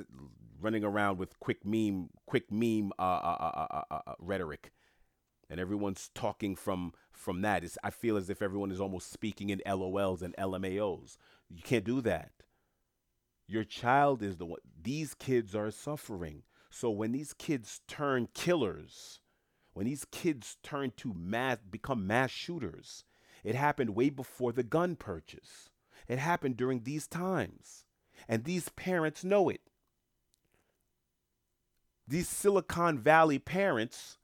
Speaker 1: running around with quick meme quick meme uh, uh, uh, rhetoric. And everyone's talking from from that. It's, I feel as if everyone is almost speaking in LOLs and LMAOs. You can't do that. Your child is the one. These kids are suffering. So when these kids turn killers, when these kids turn to mass become mass shooters, it happened way before the gun purchase. It happened during these times. And these parents know it. These Silicon Valley parents,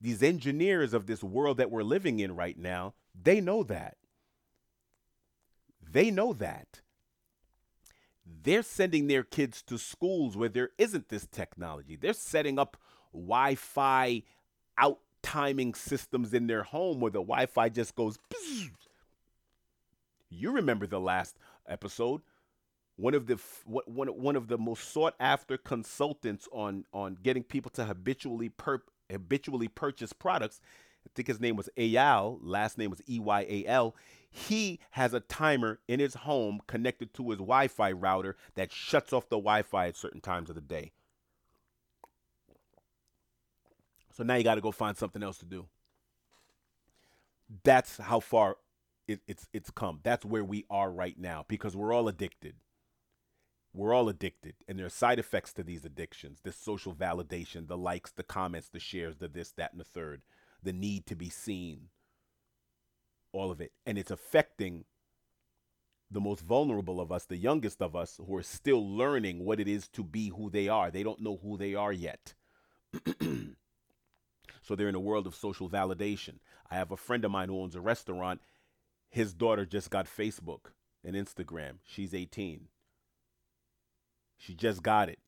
Speaker 1: these engineers of this world that we're living in right now, they know that. They know that. They're sending their kids to schools where there isn't this technology. They're setting up Wi Fi out timing systems in their home where the Wi-Fi just goes. You remember the last episode? One of the one one of the most sought after consultants on on getting people to habitually per, habitually purchase products. I think his name was Eyal. Last name was E Y A L. He has a timer in his home connected to his Wi-Fi router that shuts off the Wi-Fi at certain times of the day. So now you got to go find something else to do. That's how far it, it's it's come. That's where we are right now because we're all addicted. We're all addicted, and there are side effects to these addictions: the social validation, the likes, the comments, the shares, the this, that, and the third, the need to be seen. All of it, and it's affecting the most vulnerable of us, the youngest of us, who are still learning what it is to be who they are. They don't know who they are yet. So they're in a world of social validation. I have a friend of mine who owns a restaurant. His daughter just got Facebook and Instagram. She's 18. She just got it.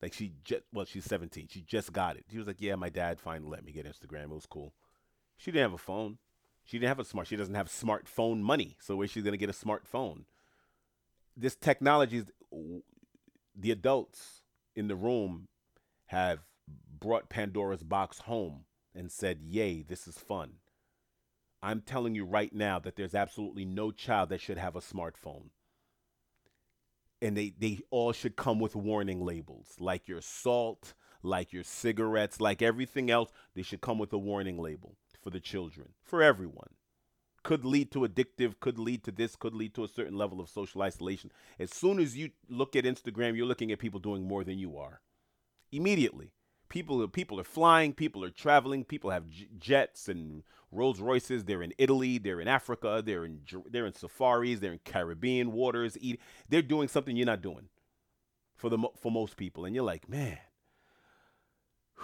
Speaker 1: Like she just well, she's 17. She just got it. She was like, "Yeah, my dad finally let me get Instagram. It was cool." She didn't have a phone. She didn't have a smart. She doesn't have smartphone money. So where's she gonna get a smartphone? This technology, the adults in the room have brought Pandora's box home and said, Yay, this is fun. I'm telling you right now that there's absolutely no child that should have a smartphone. And they, they all should come with warning labels, like your salt, like your cigarettes, like everything else. They should come with a warning label for the children, for everyone. Could lead to addictive, could lead to this, could lead to a certain level of social isolation. As soon as you look at Instagram, you're looking at people doing more than you are. Immediately people people are flying, people are traveling, people have j- jets and Rolls Royces. They're in Italy, they're in Africa, they're in they're in safaris, they're in Caribbean waters. Eat, they're doing something you're not doing for the for most people, and you're like, man.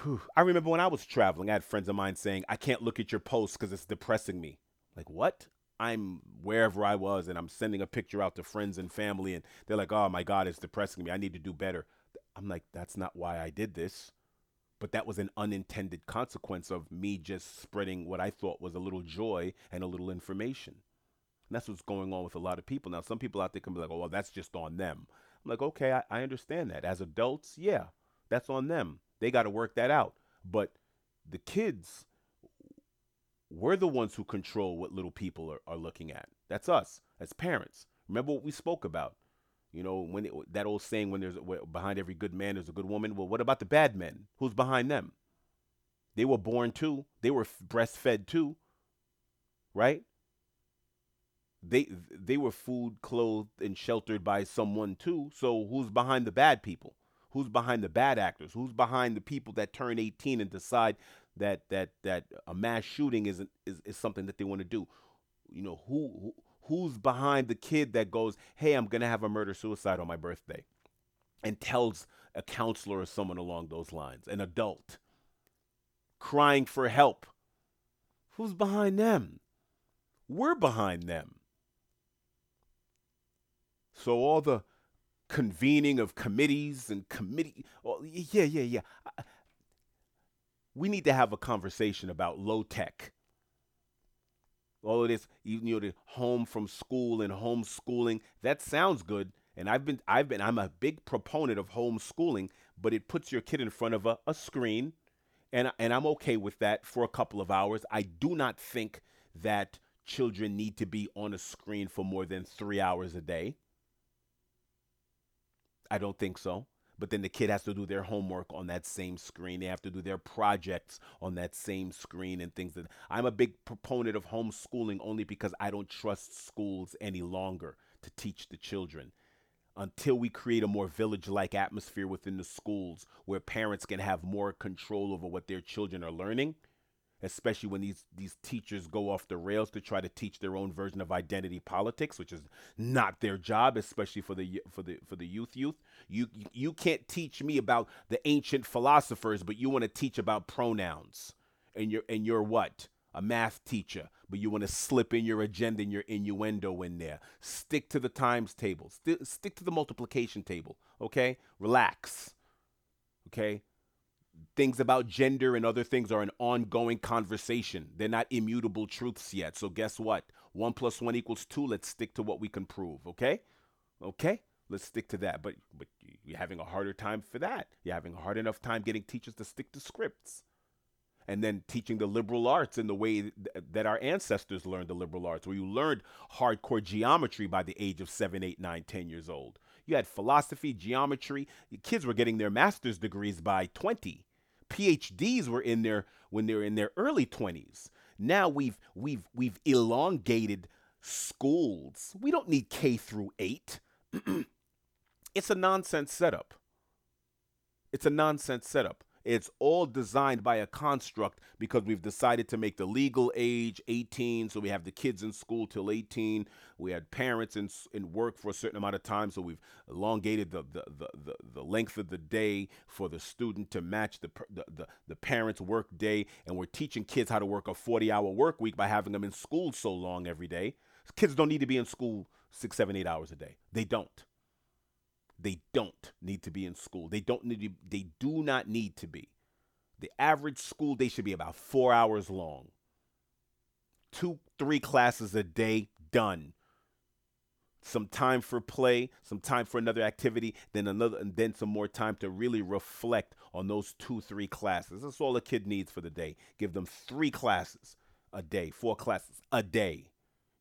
Speaker 1: Whew. I remember when I was traveling, I had friends of mine saying, "I can't look at your posts because it's depressing me." Like what? I'm wherever I was, and I'm sending a picture out to friends and family, and they're like, "Oh my God, it's depressing me. I need to do better." I'm like, "That's not why I did this." But that was an unintended consequence of me just spreading what I thought was a little joy and a little information. And that's what's going on with a lot of people. Now, some people out there can be like, oh, well, that's just on them. I'm like, okay, I, I understand that. As adults, yeah, that's on them. They got to work that out. But the kids, we're the ones who control what little people are, are looking at. That's us as parents. Remember what we spoke about. You know, when it, that old saying, when there's behind every good man, there's a good woman. Well, what about the bad men? Who's behind them? They were born too. They were breastfed too, right? They they were food, clothed, and sheltered by someone too. So who's behind the bad people? Who's behind the bad actors? Who's behind the people that turn 18 and decide that that that a mass shooting is is, is something that they want to do? you know, who, who who's behind the kid that goes, "Hey, I'm going to have a murder suicide on my birthday." And tells a counselor or someone along those lines, an adult crying for help. Who's behind them? We're behind them. So all the convening of committees and committee, well, yeah, yeah, yeah. We need to have a conversation about low tech. All of this, even you know, the home from school and homeschooling. That sounds good, and I've been, I've been, I'm a big proponent of homeschooling, but it puts your kid in front of a, a screen, and and I'm okay with that for a couple of hours. I do not think that children need to be on a screen for more than three hours a day. I don't think so. But then the kid has to do their homework on that same screen. They have to do their projects on that same screen and things that I'm a big proponent of homeschooling only because I don't trust schools any longer to teach the children. Until we create a more village like atmosphere within the schools where parents can have more control over what their children are learning, especially when these these teachers go off the rails to try to teach their own version of identity politics, which is not their job, especially for the for the for the youth youth. You you can't teach me about the ancient philosophers, but you want to teach about pronouns, and you're and you're what a math teacher, but you want to slip in your agenda and your innuendo in there. Stick to the times table. St- stick to the multiplication table. Okay, relax. Okay, things about gender and other things are an ongoing conversation. They're not immutable truths yet. So guess what? One plus one equals two. Let's stick to what we can prove. Okay? Okay? Let's stick to that. But but you're having a harder time for that. You're having a hard enough time getting teachers to stick to scripts. And then teaching the liberal arts in the way that our ancestors learned the liberal arts, where you learned hardcore geometry by the age of seven, eight, nine, ten years old. You had philosophy, geometry. Kids were getting their master's degrees by 20 PhDs were in there when they were in their early 20s. Now we've we've we've elongated schools. We don't need K through 8. it's a nonsense setup. It's a nonsense setup. It's all designed by a construct because we've decided to make the legal age 18. So we have the kids in school till 18. We had parents in, in work for a certain amount of time. So we've elongated the, the, the, the, the length of the day for the student to match the, the, the, the parents' work day. And we're teaching kids how to work a 40 hour work week by having them in school so long every day. Kids don't need to be in school six, seven, eight hours a day. They don't. They don't need to be in school. They don't need to, they do not need to be. The average school day should be about 4 hours long. 2 3 classes a day done. Some time for play, some time for another activity, then another and then some more time to really reflect on those 2 3 classes. That's all a kid needs for the day. Give them 3 classes a day, 4 classes a day.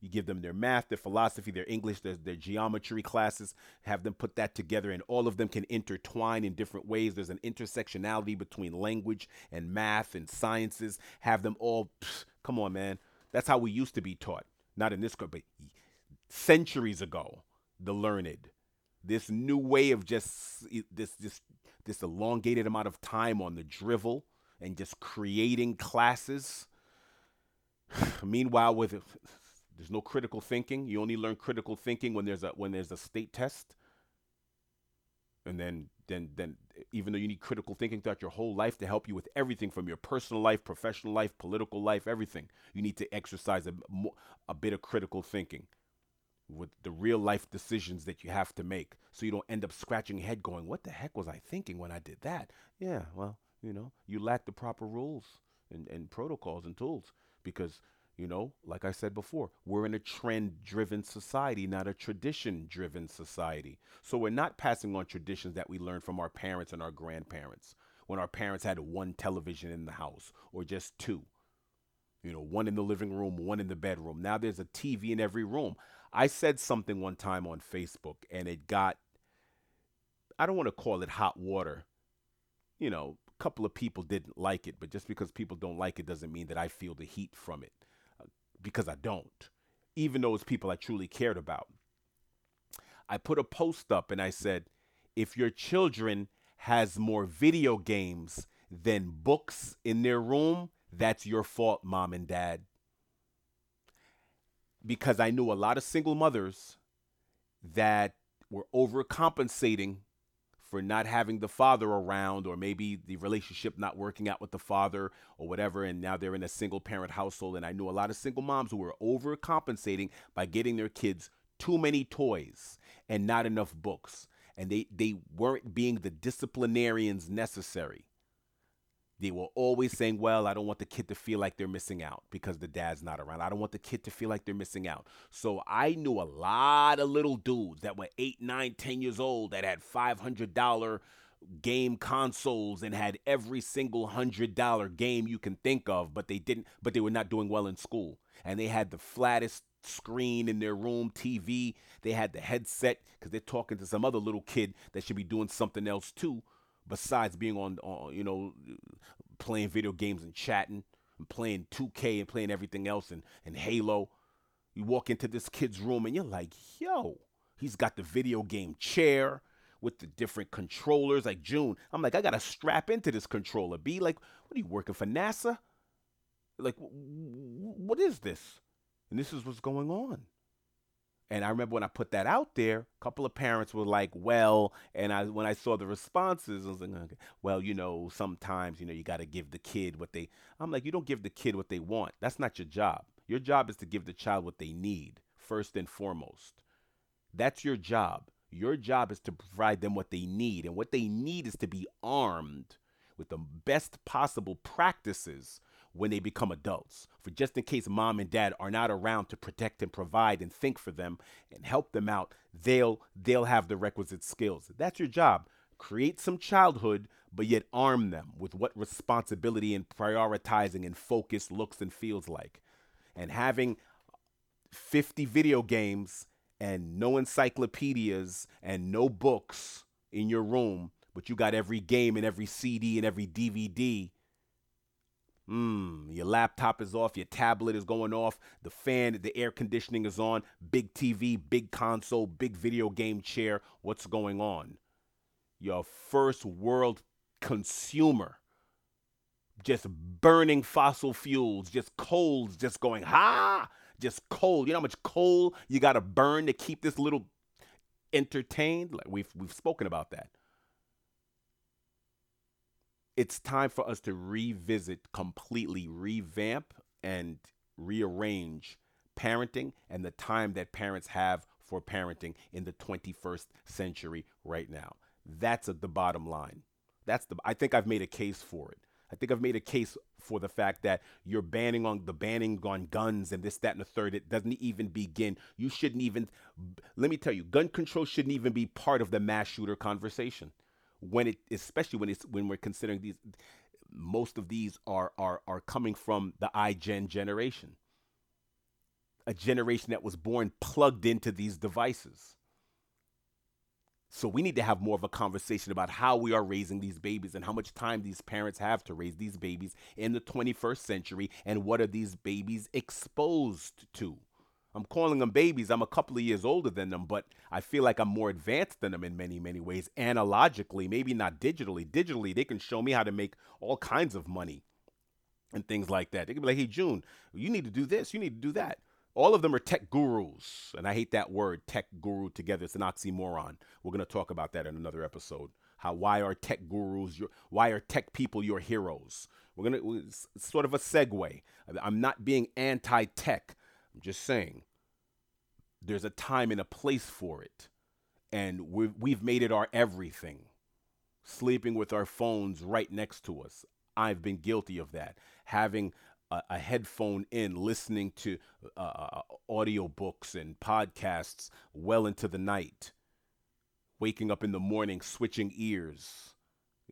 Speaker 1: You give them their math, their philosophy, their English, their, their geometry classes, have them put that together, and all of them can intertwine in different ways. There's an intersectionality between language and math and sciences. Have them all, come on, man. That's how we used to be taught. Not in this, but centuries ago, the learned. This new way of just this this this elongated amount of time on the drivel and just creating classes. Meanwhile, with there's no critical thinking. You only learn critical thinking when there's a when there's a state test. And then then then even though you need critical thinking throughout your whole life to help you with everything from your personal life, professional life, political life, everything, you need to exercise a, a bit of critical thinking with the real life decisions that you have to make so you don't end up scratching your head going, What the heck was I thinking when I did that? Yeah, well, you know, you lack the proper rules and, and protocols and tools because you know, like I said before, we're in a trend driven society, not a tradition driven society. So we're not passing on traditions that we learned from our parents and our grandparents when our parents had one television in the house or just two. You know, one in the living room, one in the bedroom. Now there's a TV in every room. I said something one time on Facebook and it got, I don't want to call it hot water. You know, a couple of people didn't like it, but just because people don't like it doesn't mean that I feel the heat from it because I don't, even though it's people I truly cared about. I put a post up and I said, if your children has more video games than books in their room, that's your fault, mom and dad. because I knew a lot of single mothers that were overcompensating for not having the father around or maybe the relationship not working out with the father or whatever and now they're in a single parent household and I knew a lot of single moms who were overcompensating by getting their kids too many toys and not enough books and they they weren't being the disciplinarians necessary they were always saying, Well, I don't want the kid to feel like they're missing out because the dad's not around. I don't want the kid to feel like they're missing out. So I knew a lot of little dudes that were eight, nine, ten years old that had $500 game consoles and had every single hundred dollar game you can think of, but they didn't, but they were not doing well in school. And they had the flattest screen in their room, TV. They had the headset because they're talking to some other little kid that should be doing something else too besides being on, on you know, playing video games and chatting and playing 2K and playing everything else and, and Halo. You walk into this kid's room and you're like, yo, he's got the video game chair with the different controllers. Like June, I'm like, I gotta strap into this controller. Be like, what are you working for NASA? Like, what is this? And this is what's going on. And I remember when I put that out there, a couple of parents were like, "Well," and I when I saw the responses, I was like, okay, "Well, you know, sometimes you know you got to give the kid what they." I'm like, "You don't give the kid what they want. That's not your job. Your job is to give the child what they need first and foremost. That's your job. Your job is to provide them what they need, and what they need is to be armed with the best possible practices when they become adults. For just in case mom and dad are not around to protect and provide and think for them and help them out, they'll they'll have the requisite skills. That's your job. Create some childhood, but yet arm them with what responsibility and prioritizing and focus looks and feels like. And having 50 video games and no encyclopedias and no books in your room, but you got every game and every CD and every DVD Mm, your laptop is off, your tablet is going off, the fan, the air conditioning is on, big TV, big console, big video game chair. What's going on? Your first world consumer just burning fossil fuels, just coals just going, ha, just coal. You know how much coal you got to burn to keep this little entertained? Like we've we've spoken about that it's time for us to revisit, completely revamp, and rearrange parenting and the time that parents have for parenting in the 21st century right now. That's the bottom line. That's the I think I've made a case for it. I think I've made a case for the fact that you're banning on the banning on guns and this, that, and the third. It doesn't even begin. You shouldn't even. Let me tell you, gun control shouldn't even be part of the mass shooter conversation when it especially when it's when we're considering these most of these are are are coming from the iGen generation. A generation that was born plugged into these devices. So we need to have more of a conversation about how we are raising these babies and how much time these parents have to raise these babies in the 21st century and what are these babies exposed to. I'm calling them babies. I'm a couple of years older than them, but I feel like I'm more advanced than them in many, many ways. Analogically, maybe not digitally. Digitally, they can show me how to make all kinds of money and things like that. They can be like, hey, June, you need to do this, you need to do that. All of them are tech gurus. And I hate that word, tech guru together. It's an oxymoron. We're going to talk about that in another episode. How why are tech gurus your why are tech people your heroes? We're going to sort of a segue. I'm not being anti-tech. I'm just saying there's a time and a place for it. And we've, we've made it our everything. Sleeping with our phones right next to us. I've been guilty of that. Having a, a headphone in, listening to uh, uh audiobooks and podcasts well into the night. Waking up in the morning, switching ears,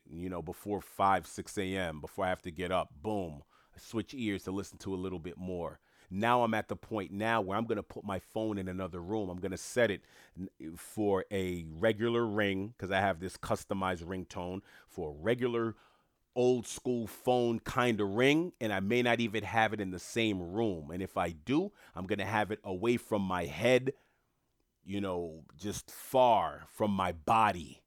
Speaker 1: you know, before 5, 6 a.m., before I have to get up. Boom. I switch ears to listen to a little bit more. Now I'm at the point now where I'm going to put my phone in another room. I'm going to set it for a regular ring because I have this customized ringtone for a regular old school phone kind of ring and I may not even have it in the same room. And if I do, I'm going to have it away from my head, you know, just far from my body.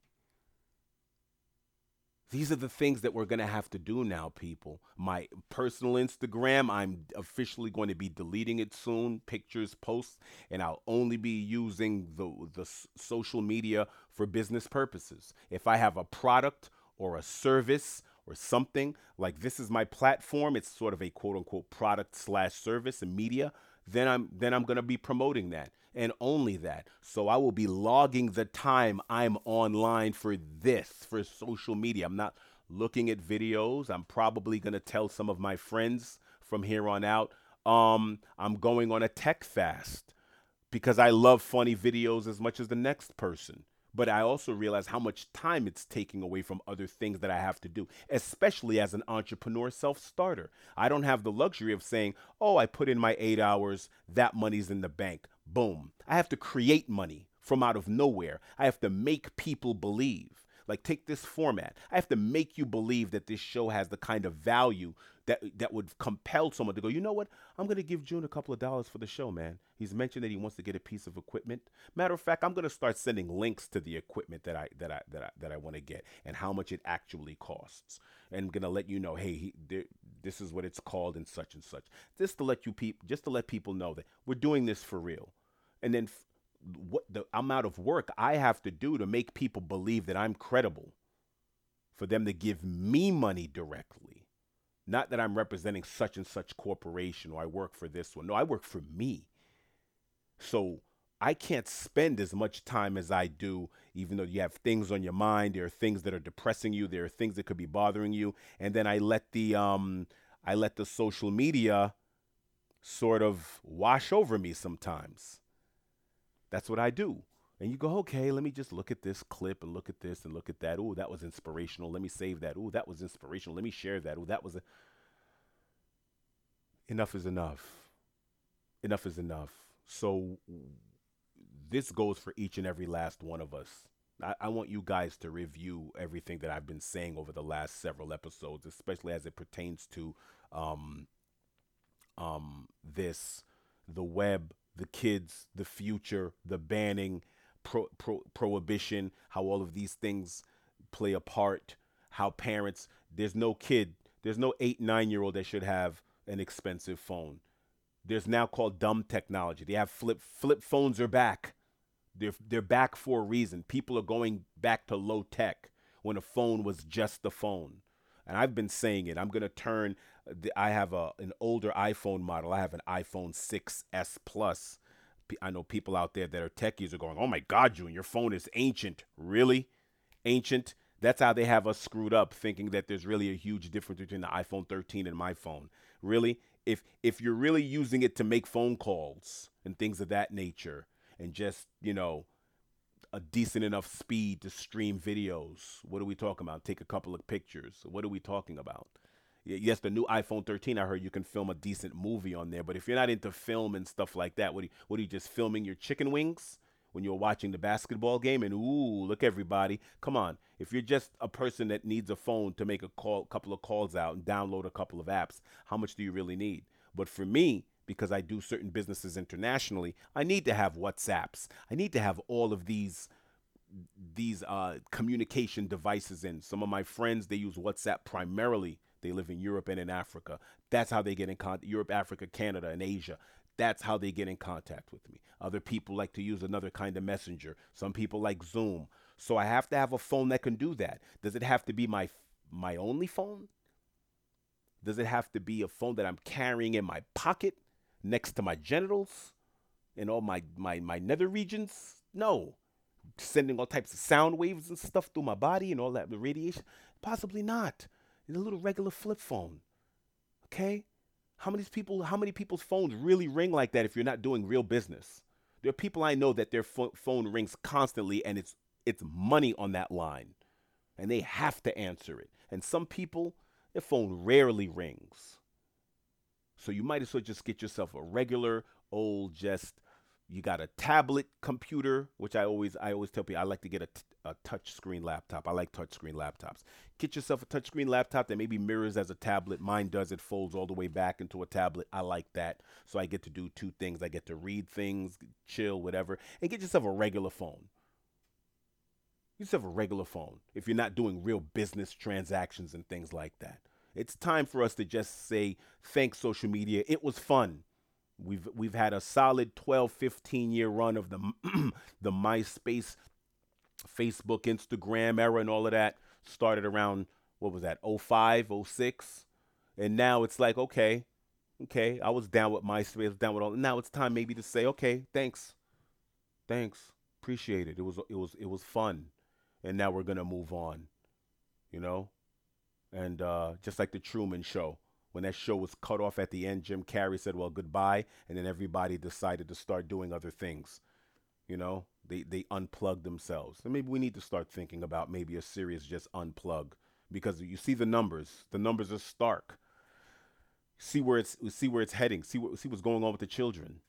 Speaker 1: These are the things that we're going to have to do now, people. My personal Instagram, I'm officially going to be deleting it soon, pictures, posts, and I'll only be using the, the social media for business purposes. If I have a product or a service or something like this is my platform, it's sort of a quote unquote product slash service and media, then I'm then I'm going to be promoting that and only that. So I will be logging the time I'm online for this, for social media. I'm not looking at videos. I'm probably going to tell some of my friends from here on out um, I'm going on a tech fast because I love funny videos as much as the next person. But I also realize how much time it's taking away from other things that I have to do, especially as an entrepreneur self starter. I don't have the luxury of saying, oh, I put in my eight hours, that money's in the bank. Boom. I have to create money from out of nowhere. I have to make people believe. Like take this format. I have to make you believe that this show has the kind of value that that would compel someone to go, you know what? I'm gonna give June a couple of dollars for the show, man. He's mentioned that he wants to get a piece of equipment. Matter of fact, I'm gonna start sending links to the equipment that I that I that I that I want to get and how much it actually costs. And I'm gonna let you know, hey, he, this is what it's called and such and such. Just to let you people, just to let people know that we're doing this for real and then f- what the amount of work I have to do to make people believe that I'm credible for them to give me money directly. Not that I'm representing such and such corporation or I work for this one. No, I work for me. So I can't spend as much time as I do, even though you have things on your mind. There are things that are depressing you. There are things that could be bothering you. And then I let the um I let the social media sort of wash over me sometimes. That's what I do. And you go, okay, let me just look at this clip and look at this and look at that. Oh, that was inspirational. Let me save that. Oh, that was inspirational. Let me share that. Oh, that was a. Enough is enough. Enough is enough. So this goes for each and every last one of us. I, I want you guys to review everything that I've been saying over the last several episodes, especially as it pertains to um, um, this, the web, the kids, the future, the banning, pro, pro, prohibition, how all of these things play a part, how parents, there's no kid, there's no eight, nine year old that should have an expensive phone. There's now called dumb technology. They have flip flip phones are back. They're they're back for a reason. People are going back to low tech when a phone was just a phone. And I've been saying it. I'm going to turn I have a an older iPhone model. I have an iPhone 6s Plus. I know people out there that are techies are going, "Oh my God, June, your phone is ancient." Really, ancient? That's how they have us screwed up, thinking that there's really a huge difference between the iPhone 13 and my phone. Really, if if you're really using it to make phone calls and things of that nature, and just you know a decent enough speed to stream videos, what are we talking about? Take a couple of pictures. What are we talking about? Yes, the new iPhone 13, I heard you can film a decent movie on there. But if you're not into film and stuff like that, what are you, what are you just filming your chicken wings when you're watching the basketball game? And ooh, look everybody, come on. If you're just a person that needs a phone to make a call, couple of calls out and download a couple of apps, how much do you really need? But for me, because I do certain businesses internationally, I need to have WhatsApps. I need to have all of these these uh, communication devices in. Some of my friends they use WhatsApp primarily they live in Europe and in Africa. That's how they get in contact. Europe, Africa, Canada, and Asia. That's how they get in contact with me. Other people like to use another kind of messenger. Some people like Zoom. So I have to have a phone that can do that. Does it have to be my my only phone? Does it have to be a phone that I'm carrying in my pocket next to my genitals and all my my my nether regions? No. Sending all types of sound waves and stuff through my body and all that radiation? Possibly not a little regular flip phone. Okay? How many people how many people's phones really ring like that if you're not doing real business? There are people I know that their pho- phone rings constantly and it's it's money on that line. And they have to answer it. And some people their phone rarely rings. So you might as well just get yourself a regular old just you got a tablet computer, which I always I always tell people I like to get a, t- a touch screen laptop. I like touch screen laptops. Get yourself a touch screen laptop that maybe mirrors as a tablet. Mine does. It folds all the way back into a tablet. I like that. So I get to do two things. I get to read things, chill, whatever, and get yourself a regular phone. You just have a regular phone if you're not doing real business transactions and things like that. It's time for us to just say thanks social media. It was fun. We've we've had a solid 12, 15 year run of the the MySpace, Facebook, Instagram era and all of that. Started around what was that? 05, 06. And now it's like, okay, okay, I was down with MySpace, down with all. Now it's time maybe to say, okay, thanks, thanks, appreciate it. It was it was it was fun, and now we're gonna move on, you know, and uh, just like the Truman Show, when that show was cut off at the end, Jim Carrey said, "Well, goodbye," and then everybody decided to start doing other things. You know, they they unplugged themselves, and maybe we need to start thinking about maybe a series just unplug because you see the numbers. The numbers are stark see where it's see where it's heading, see what see what's going on with the children,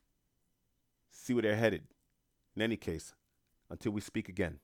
Speaker 1: see where they're headed. In any case, until we speak again.